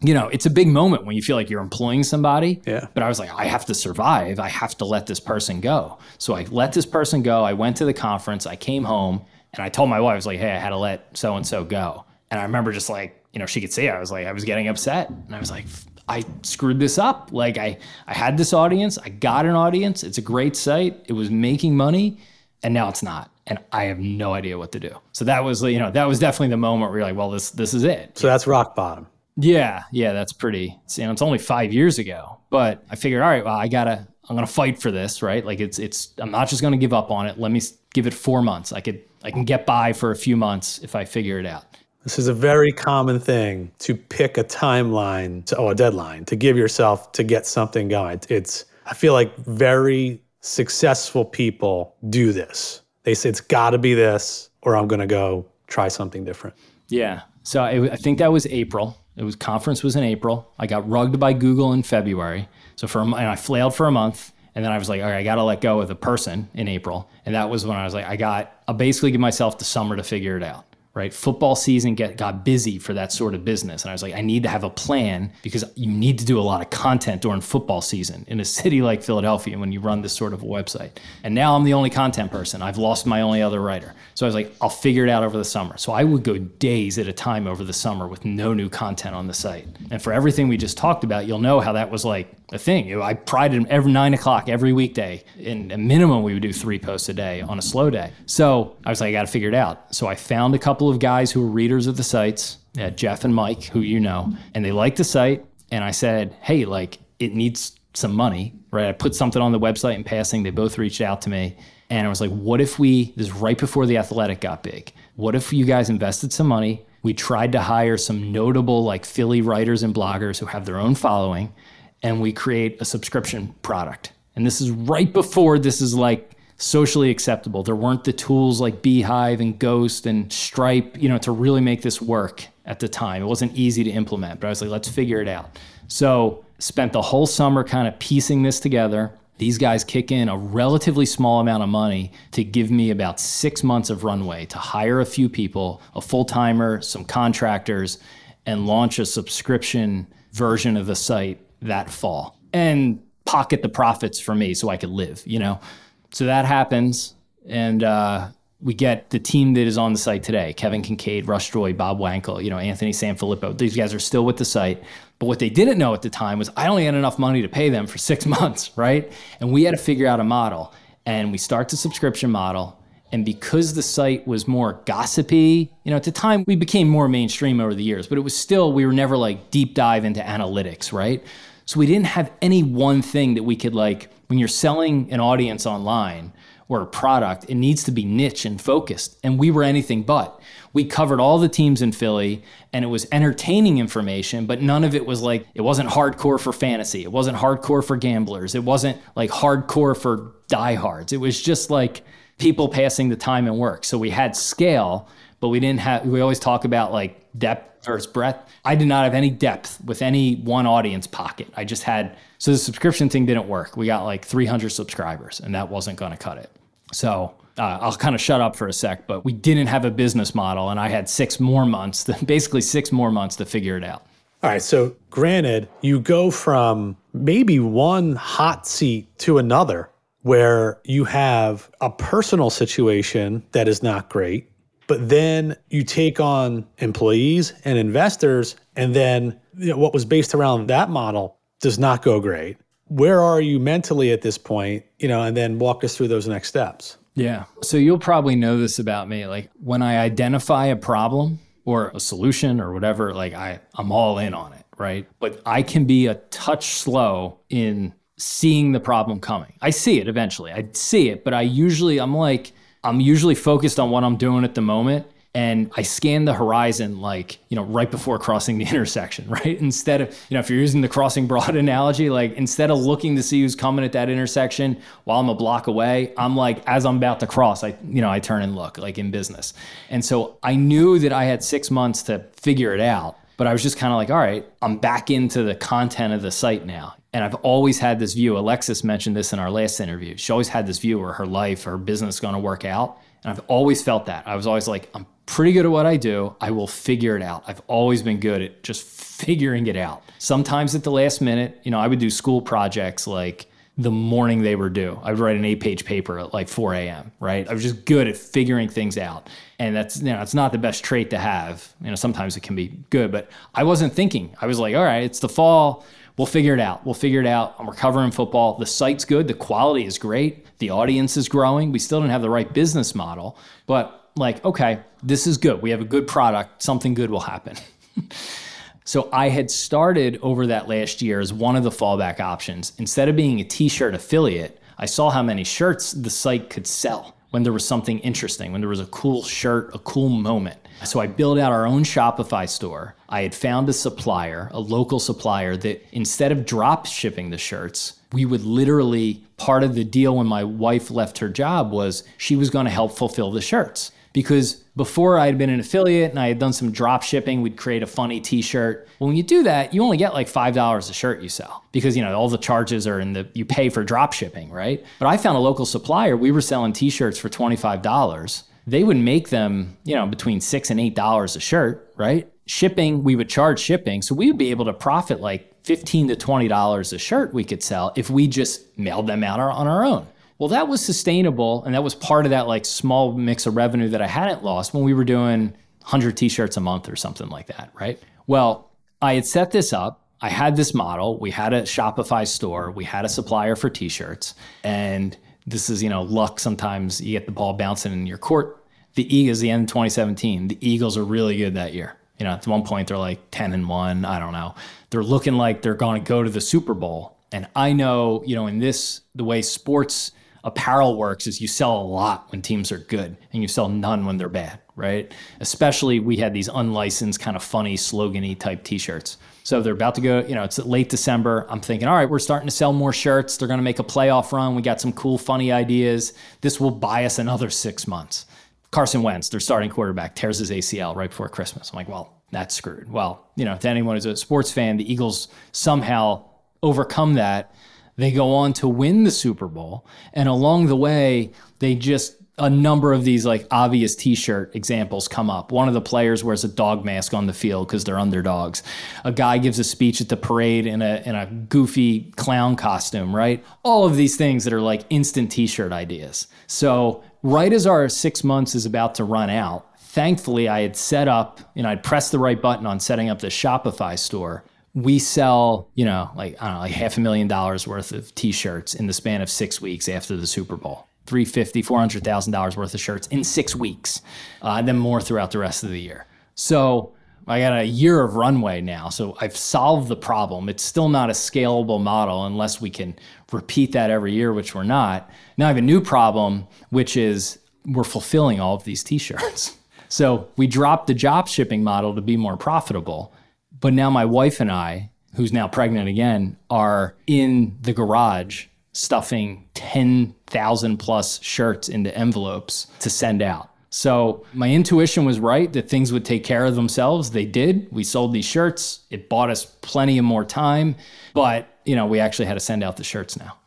you know, it's a big moment when you feel like you're employing somebody. Yeah. But I was like, I have to survive. I have to let this person go. So I let this person go. I went to the conference. I came home and I told my wife, I was like, hey, I had to let so and so go. And I remember just like, you know, she could see I was like, I was getting upset. And I was like, I screwed this up. Like I, I had this audience. I got an audience. It's a great site. It was making money. And now it's not and I have no idea what to do. So that was, you know, that was definitely the moment where you're like, well, this this is it. So that's rock bottom. Yeah, yeah, that's pretty. You know, it's only five years ago, but I figured, all right, well, I gotta, I'm gonna fight for this, right? Like it's, it's, I'm not just gonna give up on it. Let me give it four months. I could, I can get by for a few months if I figure it out. This is a very common thing to pick a timeline, to, oh, a deadline to give yourself to get something going. It's, I feel like very successful people do this. They say it's got to be this, or I'm gonna go try something different. Yeah. So I, I think that was April it was conference was in April. I got rugged by Google in February. So for and I flailed for a month, and then I was like, all right, I got to let go of the person in April, and that was when I was like, I got I'll basically give myself the summer to figure it out, right? Football season get, got busy for that sort of business. And I was like, I need to have a plan because you need to do a lot of content during football season in a city *laughs* like Philadelphia when you run this sort of website. And now I'm the only content person. I've lost my only other writer. So I was like, I'll figure it out over the summer. So I would go days at a time over the summer with no new content on the site. And for everything we just talked about, you'll know how that was like a thing. I prided every nine o'clock every weekday. In a minimum, we would do three posts a day on a slow day. So I was like, I got to figure it out. So I found a couple of guys who were readers of the sites, uh, Jeff and Mike, who you know, and they liked the site. And I said, hey, like it needs some money, right? I put something on the website in passing. They both reached out to me. And I was like, what if we, this is right before the athletic got big, what if you guys invested some money? We tried to hire some notable like Philly writers and bloggers who have their own following, and we create a subscription product. And this is right before this is like socially acceptable. There weren't the tools like Beehiiv and Ghost and Stripe, you know, to really make this work at the time. It wasn't easy to implement, but I was like, let's figure it out. So spent the whole summer kind of piecing this together. These guys kick in a relatively small amount of money to give me about six months of runway to hire a few people, a full timer, some contractors, and launch a subscription version of the site that fall and pocket the profits for me so I could live, you know? So that happens. And, uh, we get the team that is on the site today Kevin Kinkead, Russ Joy, Bob Wankel, you know, Anthony Sanfilippo. These guys are still with the site. But what they didn't know at the time was I only had enough money to pay them for six *laughs* months, right? And we had to figure out a model. And we start the subscription model. And because the site was more gossipy, you know, at the time we became more mainstream over the years, but it was still, we were never like deep dive into analytics, right? So we didn't have any one thing that we could like, when you're selling an audience online, or a product, it needs to be niche and focused. And we were anything but. We covered all the teams in Philly and it was entertaining information, but none of it was like, it wasn't hardcore for fantasy. It wasn't hardcore for gamblers. It wasn't like hardcore for diehards. It was just like people passing the time and work. So we had scale, but we didn't have, we always talk about like depth versus breadth. I did not have any depth with any one audience pocket. I just had, so the subscription thing didn't work. We got like 300 subscribers and that wasn't going to cut it. So uh, I'll kind of shut up for a sec, but we didn't have a business model, and I had six more months, *laughs* basically six more months to figure it out. All right. So, granted, you go from maybe one hot seat to another where you have a personal situation that is not great, but then you take on employees and investors, and then you know, what was based around that model does not go great. Where are you mentally at this point you know and then walk us through those next steps? Yeah. So you'll probably know this about me. Like when i identify a problem or a solution or whatever like i i'm all in on it right? But i can be a touch slow in seeing the problem coming. I see it eventually. I see it but i usually i'm like i'm usually focused on what i'm doing at the moment and I scan the horizon like, you know, right before crossing the *laughs* intersection, right? Instead of, you know, if you're using the crossing broad *laughs* analogy, like instead of looking to see who's coming at that intersection while I'm a block away, I'm like, as I'm about to cross, I, you know, I turn and look like in business. And so I knew that I had six months to figure it out. But I was just kind of like, all right, I'm back into the content of the site now. And I've always had this view. Alexis mentioned this in our last interview. She always had this view where her life, her business going to work out. And I've always felt that. I was always like, I'm pretty good at what I do. I will figure it out. I've always been good at just figuring it out. Sometimes at the last minute, you know, I would do school projects like the morning they were due. I would write an eight page paper at like 4 a.m., right? I was just good at figuring things out. And that's, you know, it's not the best trait to have. You know, sometimes it can be good, but I wasn't thinking. I was like, all right, it's the fall. We'll figure it out. We'll figure it out. I'm recovering football. The site's good. The quality is great. The audience is growing. We still don't have the right business model, but like, okay, this is good. We have a good product. Something good will happen. *laughs* so I had started over that last year as one of the fallback options. Instead of being a t shirt affiliate, I saw how many shirts the site could sell when there was something interesting, when there was a cool shirt, a cool moment. So I built out our own Shopify store. I had found a supplier, a local supplier, that instead of drop shipping the shirts, we would literally, part of the deal when my wife left her job was she was going to help fulfill the shirts because before I had been an affiliate and I had done some drop shipping, we'd create a funny t-shirt. When you do that, you only get like $5 a shirt you sell because, you know, all the charges are in the, you pay for drop shipping, right? But I found a local supplier. We were selling t-shirts for $25 they would make them, you know, between six and eight dollars a shirt, right? Shipping, we would charge shipping. So we would be able to profit like 15 to $20 a shirt we could sell if we just mailed them out on our own. Well, that was sustainable. And that was part of that like small mix of revenue that I hadn't lost when we were doing 100 t shirts a month or something like that, right? Well, I had set this up. I had this model. We had a Shopify store. We had a supplier for t shirts. And this is, you know, luck. Sometimes you get the ball bouncing in your court. The Eagles, the end of 2017, the Eagles are really good that year. You know, at one point they're like 10 and 1. I don't know. They're looking like they're going to go to the Super Bowl. And I know, you know, in this, the way sports apparel works is you sell a lot when teams are good and you sell none when they're bad, right? Especially we had these unlicensed, kind of funny, slogany type t shirts. So they're about to go, you know, it's late December. I'm thinking, all right, we're starting to sell more shirts. They're going to make a playoff run. We got some cool, funny ideas. This will buy us another six months. Carson Wentz, their starting quarterback, tears his ACL right before Christmas. I'm like, well, that's screwed. Well, you know, to anyone who's a sports fan, the Eagles somehow overcome that. They go on to win the Super Bowl. And along the way, they just a number of these like obvious t-shirt examples come up. One of the players wears a dog mask on the field because they're underdogs. A guy gives a speech at the parade in a in a goofy clown costume, right? All of these things that are like instant t-shirt ideas. So right as our six months is about to run out, thankfully I had set up, you know, I'd pressed the right button on setting up the Shopify store. We sell, you know, like I don't know, like half a million dollars worth of t-shirts in the span of six weeks after the Super Bowl. 350 $400,000 worth of shirts in six weeks, uh, and then more throughout the rest of the year. So I got a year of runway now. So I've solved the problem. It's still not a scalable model unless we can repeat that every year, which we're not. Now I have a new problem, which is we're fulfilling all of these t shirts. *laughs* So we dropped the drop shipping model to be more profitable. But now my wife and I, who's now pregnant again, are in the garage stuffing 10,000 plus shirts into envelopes to send out. So my intuition was right that things would take care of themselves. They did. We sold these shirts. It bought us plenty of more time, but you know, we actually had to send out the shirts now.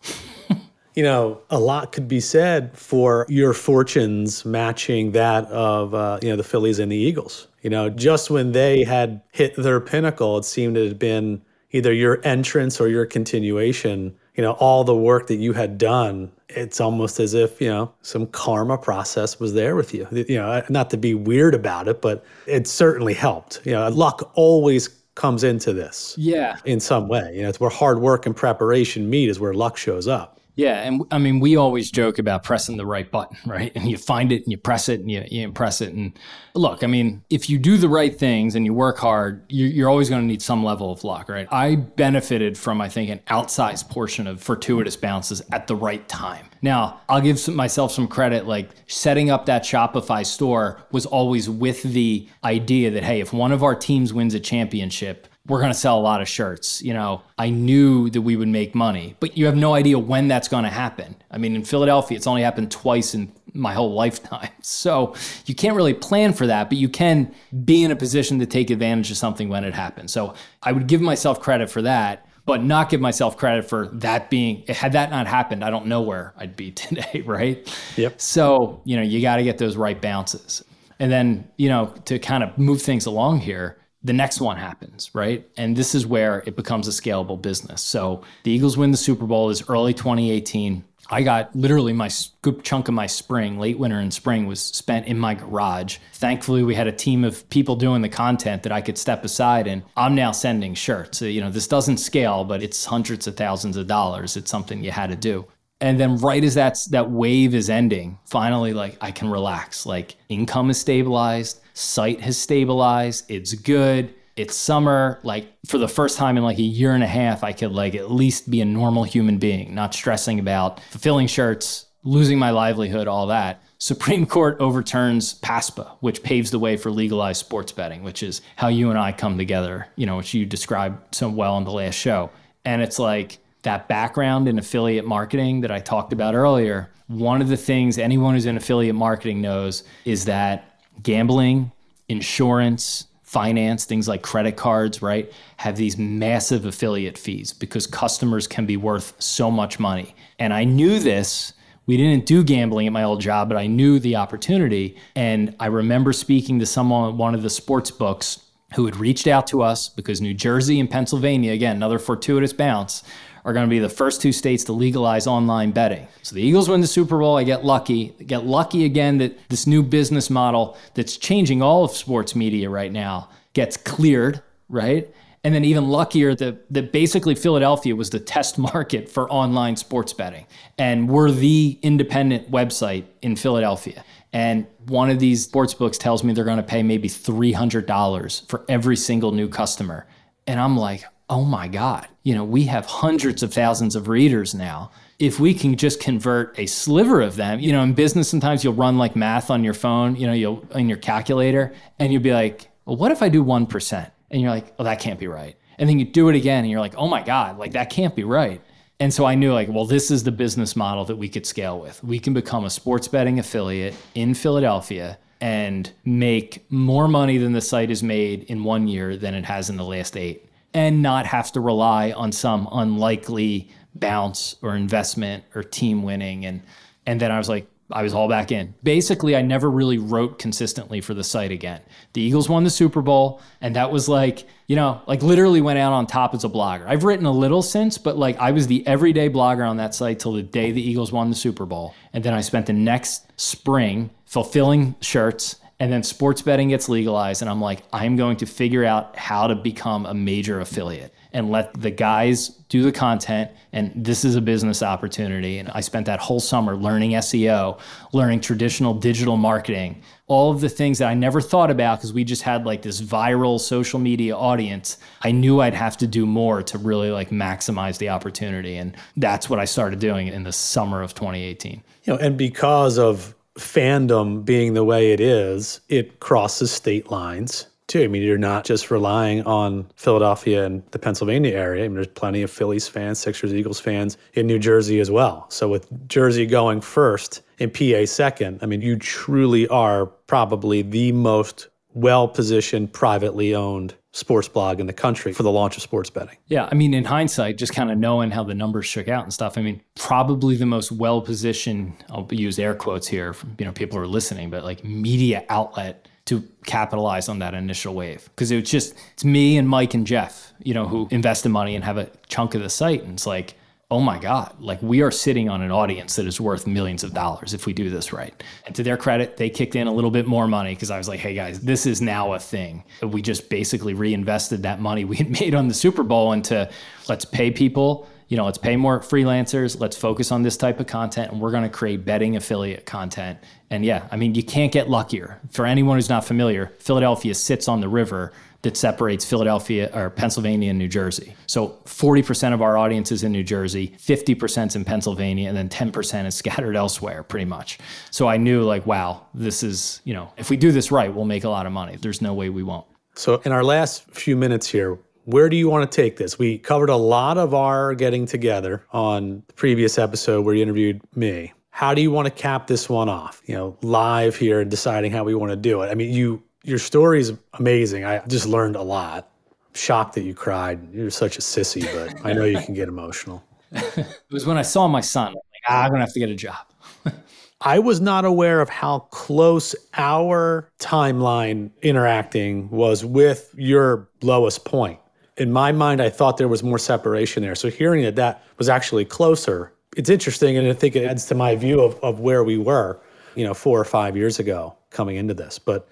*laughs* you know, a lot could be said for your fortunes matching that of uh, you know the Phillies and the Eagles. You know, just when they had hit their pinnacle, it seemed it had been either your entrance or your continuation. You know all the work that you had done it's almost as if you know some karma process was there with you. You know not to be weird about it but it certainly helped. You know luck always comes into this yeah. in some way. You know it's where hard work and preparation meet is where luck shows up yeah, and I mean, we always joke about pressing the right button, *laughs* right? And you find it and you press it and you, you press it. And look, I mean, if you do the right things and you work hard, you're, you're always going to need some level of luck, right? I benefited from, I think, an outsized portion of fortuitous bounces at the right time. Now, I'll give some, myself some credit. Like setting up that Shopify store was always with the idea that, hey, if one of our teams wins a championship, we're going to sell a lot of shirts. You know, I knew that we would make money, but you have no idea when that's going to happen. I mean, in Philadelphia, it's only happened twice in my whole *laughs* lifetime. So you can't really plan for that, but you can be in a position to take advantage of something when it happens. So I would give myself credit for that, but not give myself credit for that being, had that not happened, I don't know where I'd be *laughs* today, right? Yep. So, you know, you got to get those right bounces. And then, you know, to kind of move things along here, the next one happens, right? And this is where it becomes a scalable business. So the Eagles win the Super Bowl is early 2018. I got literally my good chunk of my spring, late winter and spring, was spent in my garage. Thankfully, we had a team of people doing the content that I could step aside, and I'm now sending shirts. You know, this doesn't scale, but it's hundreds of thousands of dollars. It's something you had to do. And then, right as that that wave is ending, finally, like I can relax. Like income is stabilized site has stabilized. It's good. It's summer. Like for the first time in like a year and a half, I could like at least be a normal human being, not stressing about fulfilling shirts, losing my livelihood, all that. Supreme Court overturns PASPA, which paves the way for legalized sports betting, which is how you and I come together, you know, which you described so well in the last show. And it's like that background in affiliate marketing that I talked about earlier. One of the things anyone who's in affiliate marketing knows is that gambling, insurance, finance, things like credit cards, right, have these massive affiliate fees because customers can be worth so much money. And I knew this We didn't do gambling at my old job, but I knew the opportunity. And I remember speaking to someone at one of the sports books who had reached out to us because New Jersey and Pennsylvania, again, another fortuitous bounce, are going to be the first two states to legalize online betting. So the Eagles win the Super Bowl. I get lucky. I get lucky again that this new business model that's changing all of sports media right now gets cleared, right? And then even luckier that, that basically Philadelphia was the test market for online sports betting. And we're the independent website in Philadelphia. And one of these sports books tells me they're going to pay maybe $300 for every single new customer. And I'm like, oh my God, you know, we have hundreds of thousands of readers now. If we can just convert a sliver of them, you know, in business, sometimes you'll run like math on your phone, you know, you'll in your calculator, and you'll be like, well, what if I do 1%? And you're like, oh, that can't be right. And then you do it again, and you're like, oh my God, like that can't be right. And so I knew, like, well, this is the business model that we could scale with. We can become a sports betting affiliate in Philadelphia and make more money than the site has made in one year than it has in the last eight and not have to rely on some unlikely bounce or investment or team winning and and then I was like I was all back in. Basically, I never really wrote consistently for the site again. The Eagles won the Super Bowl, and that was like, you know, like literally went out on top as a blogger. I've written a little since, but like I was the everyday blogger on that site till the day the Eagles won the Super Bowl. And then I spent the next spring fulfilling shirts and then sports betting gets legalized and i'm like i'm going to figure out how to become a major affiliate and let the guys do the content. And this is a business opportunity. And i spent that whole summer learning seo learning traditional digital marketing all of the things that i never thought about because we just had like this viral social media audience. I knew i'd have to do more to really like maximize the opportunity. And that's what i started doing in the summer of 2018 you know and because of fandom being the way it is, it crosses state lines too. I mean, you're not just relying on Philadelphia and the Pennsylvania area. I mean, there's plenty of Phillies fans, Sixers, Eagles fans in New Jersey as well. So with Jersey going first and PA second, I mean, you truly are probably the most well positioned, privately owned sports blog in the country for the launch of sports betting. Yeah, I mean, in hindsight, just kind of knowing how the numbers shook out and stuff. I mean, probably the most well-positioned. I'll use air quotes here. You know, people are listening, but like media outlet to capitalize on that initial wave because it was just it's me and Mike and Jeff, you know, who invested money and have a chunk of the site, and it's like oh my God, like we are sitting on an audience that is worth millions of dollars if we do this right. And to their credit, they kicked in a little bit more money because I was like, hey guys, this is now a thing. We just basically reinvested that money we had *laughs* made on the Super Bowl into let's pay people. You know, let's pay more freelancers. Let's focus on this type of content, and we're going to create betting affiliate content. And yeah, I mean, you can't get luckier. For anyone who's not familiar, Philadelphia sits on the river that separates Philadelphia or Pennsylvania and New Jersey. So 40% of our audience is in New Jersey, 50% is in Pennsylvania, and then 10% is scattered elsewhere, pretty much. So I knew, like, wow, this is, you know, if we do this right, we'll make a lot of money. There's no way we won't. So in our last few minutes here, where do you want to take this? We covered a lot of our getting together on the previous episode where you interviewed me. How do you want to cap this one off? You know, live here and deciding how we want to do it. I mean, you your story is amazing. I just learned a lot. shocked that you cried. You're such a sissy, but I know you can get emotional. *laughs* it was when I saw my son. Like, ah, I'm gonna have to get a job. *laughs* I was not aware of how close our timeline interacting was with your lowest point. In my mind, I thought there was more separation there. So hearing that that was actually closer, it's interesting, and I think it adds to my view of, of where we were, you know, four or five years ago coming into this. But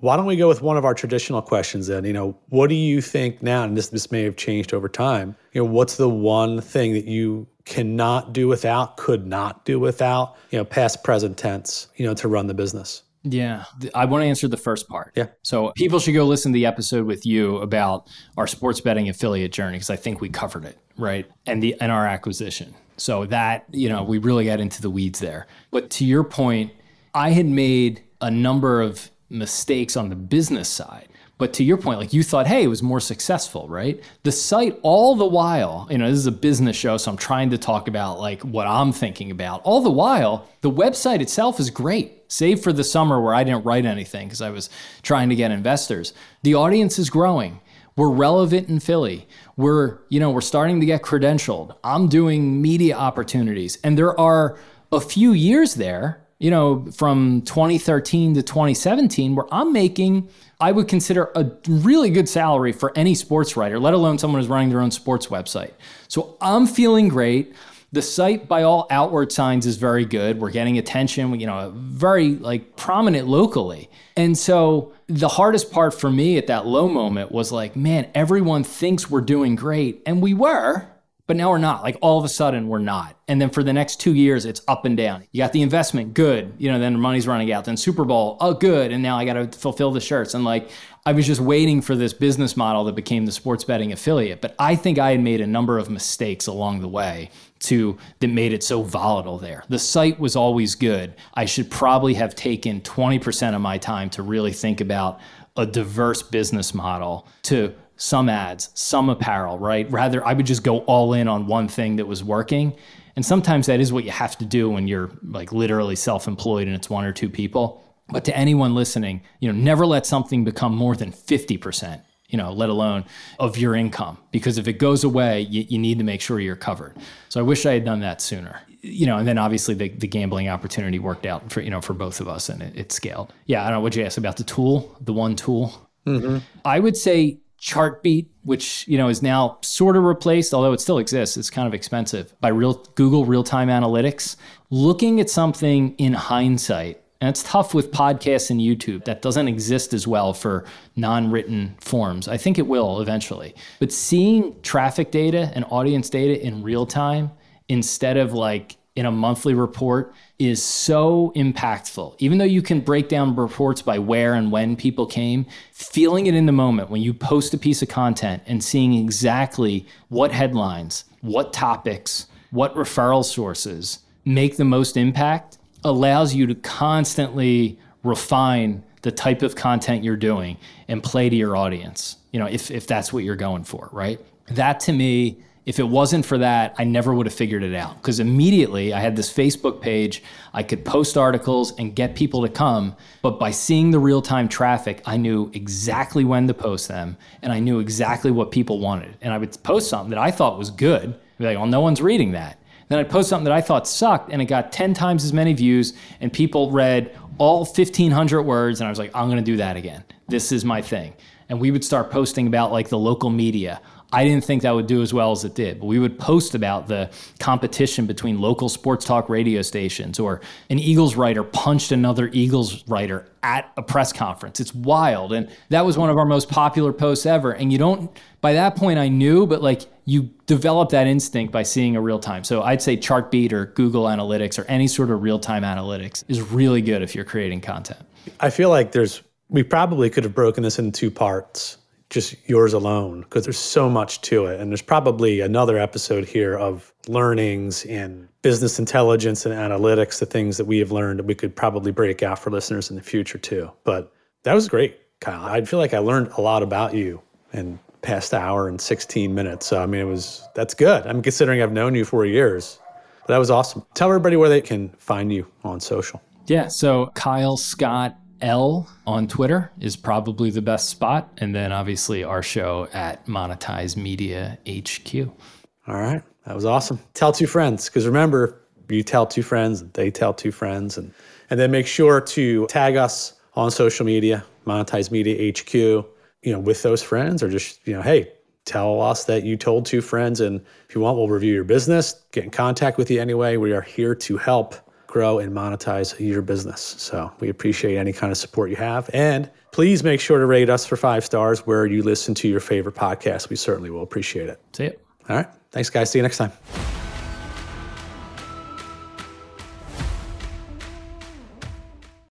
why don't we go with one of our traditional questions then? You know, what do you think now? And this this may have changed over time. You know, what's the one thing that you cannot do without, could not do without, you know, past, present tense, you know, to run the business? Yeah, I want to answer the first part. Yeah. So people should go listen to the episode with you about our sports betting affiliate journey because I think we covered it, right? And the and our acquisition. So that, you know, we really got into the weeds there. But to your point, I had made a number of mistakes on the business side. But to your point, like you thought, hey, it was more successful, right? The site, all the while, you know, this is a business show, so I'm trying to talk about like what I'm thinking about. All the while, the website itself is great, save for the summer where I didn't write anything because I was trying to get investors. The audience is growing. We're relevant in Philly. We're, you know, we're starting to get credentialed. I'm doing media opportunities, and there are a few years there, you know, from 2013 to 2017, where I'm making, I would consider a really good salary for any sports writer, let alone someone who's running their own sports website. So I'm feeling great. The site, by all outward signs, is very good. We're getting attention, you know, very like prominent locally. And so the hardest part for me at that low moment was like, man, everyone thinks we're doing great. And we were, but now we're not. Like all of a sudden, we're not. And then for the next two years, it's up and down. You got the investment, good. You know, then the money's running out. Then Super Bowl, oh, good. And now I got to fulfill the shirts. And like, I was just waiting for this business model that became the sports betting affiliate. But I think I had made a number of mistakes along the way to that made it so volatile there. The site was always good. I should probably have taken 20% of my time to really think about a diverse business model to some ads, some apparel, right? Rather, I would just go all in on one thing that was working. And sometimes that is what you have to do when you're like literally self employed and it's one or two people. But to anyone listening, you know, never let something become more than 50%, you know, let alone of your income. Because if it goes away, you, you need to make sure you're covered. So I wish I had done that sooner you know, and then obviously the, the gambling opportunity worked out for, you know, for both of us and it, it scaled. Yeah. I don't know what you asked about the tool, the one tool. Mm-hmm. I would say Chartbeat, which you know is now sort of replaced, although it still exists. It's kind of expensive by real Google real time analytics. Looking at something in hindsight, and it's tough with podcasts and YouTube. That doesn't exist as well for non written forms. I think it will eventually. But seeing traffic data and audience data in real time instead of like in a monthly report is so impactful. Even though you can break down reports by where and when people came, feeling it in the moment when you post a piece of content and seeing exactly what headlines, what topics, what referral sources make the most impact allows you to constantly refine the type of content you're doing and play to your audience. You know, if if that's what you're going for, right? That to me if it wasn't for that, I never would have figured it out. Because immediately I had this Facebook page, I could post articles and get people to come. But by seeing the real time traffic, I knew exactly when to post them and I knew exactly what people wanted. And I would post something that I thought was good, be like, well, no one's reading that. Then I'd post something that I thought sucked and it got 10 times as many views and people read all 1,500 words. And I was like, I'm going to do that again. This is my thing. And we would start posting about like the local media I didn't think that would do as well as it did. But we would post about the competition between local sports talk radio stations or an Eagles writer punched another Eagles writer at a press conference. It's wild. And that was one of our most popular posts ever. And you don't, by that point, I knew, but like you develop that instinct by seeing a real time. So I'd say Chartbeat or Google Analytics or any sort of real time analytics is really good if you're creating content. I feel like there's, we probably could have broken this into two parts just yours alone because there's so much to it. And there's probably another episode here of learnings and business intelligence and analytics, the things that we have learned that we could probably break out for listeners in the future too. But that was great, Kyle. I feel like I learned a lot about you in past hour and 16 minutes. So I mean it was that's good. I'm considering I've known you for years. But that was awesome. Tell everybody where they can find you on social. Yeah. So Kyle Scott L on Twitter is probably the best spot. And then obviously our show at Monetize Media HQ. All right. That was awesome. Tell two friends. Because remember, you tell two friends, they tell two friends. And, and then make sure to tag us on social media, Monetize Media HQ, you know, with those friends or just, you know, hey, tell us that you told two friends. And if you want, we'll review your business, get in contact with you anyway. We are here to help grow and monetize your business. So we appreciate any kind of support you have. And please make sure to rate us for five stars where you listen to your favorite podcast. We certainly will appreciate it. See you. All right. Thanks, guys. See you next time.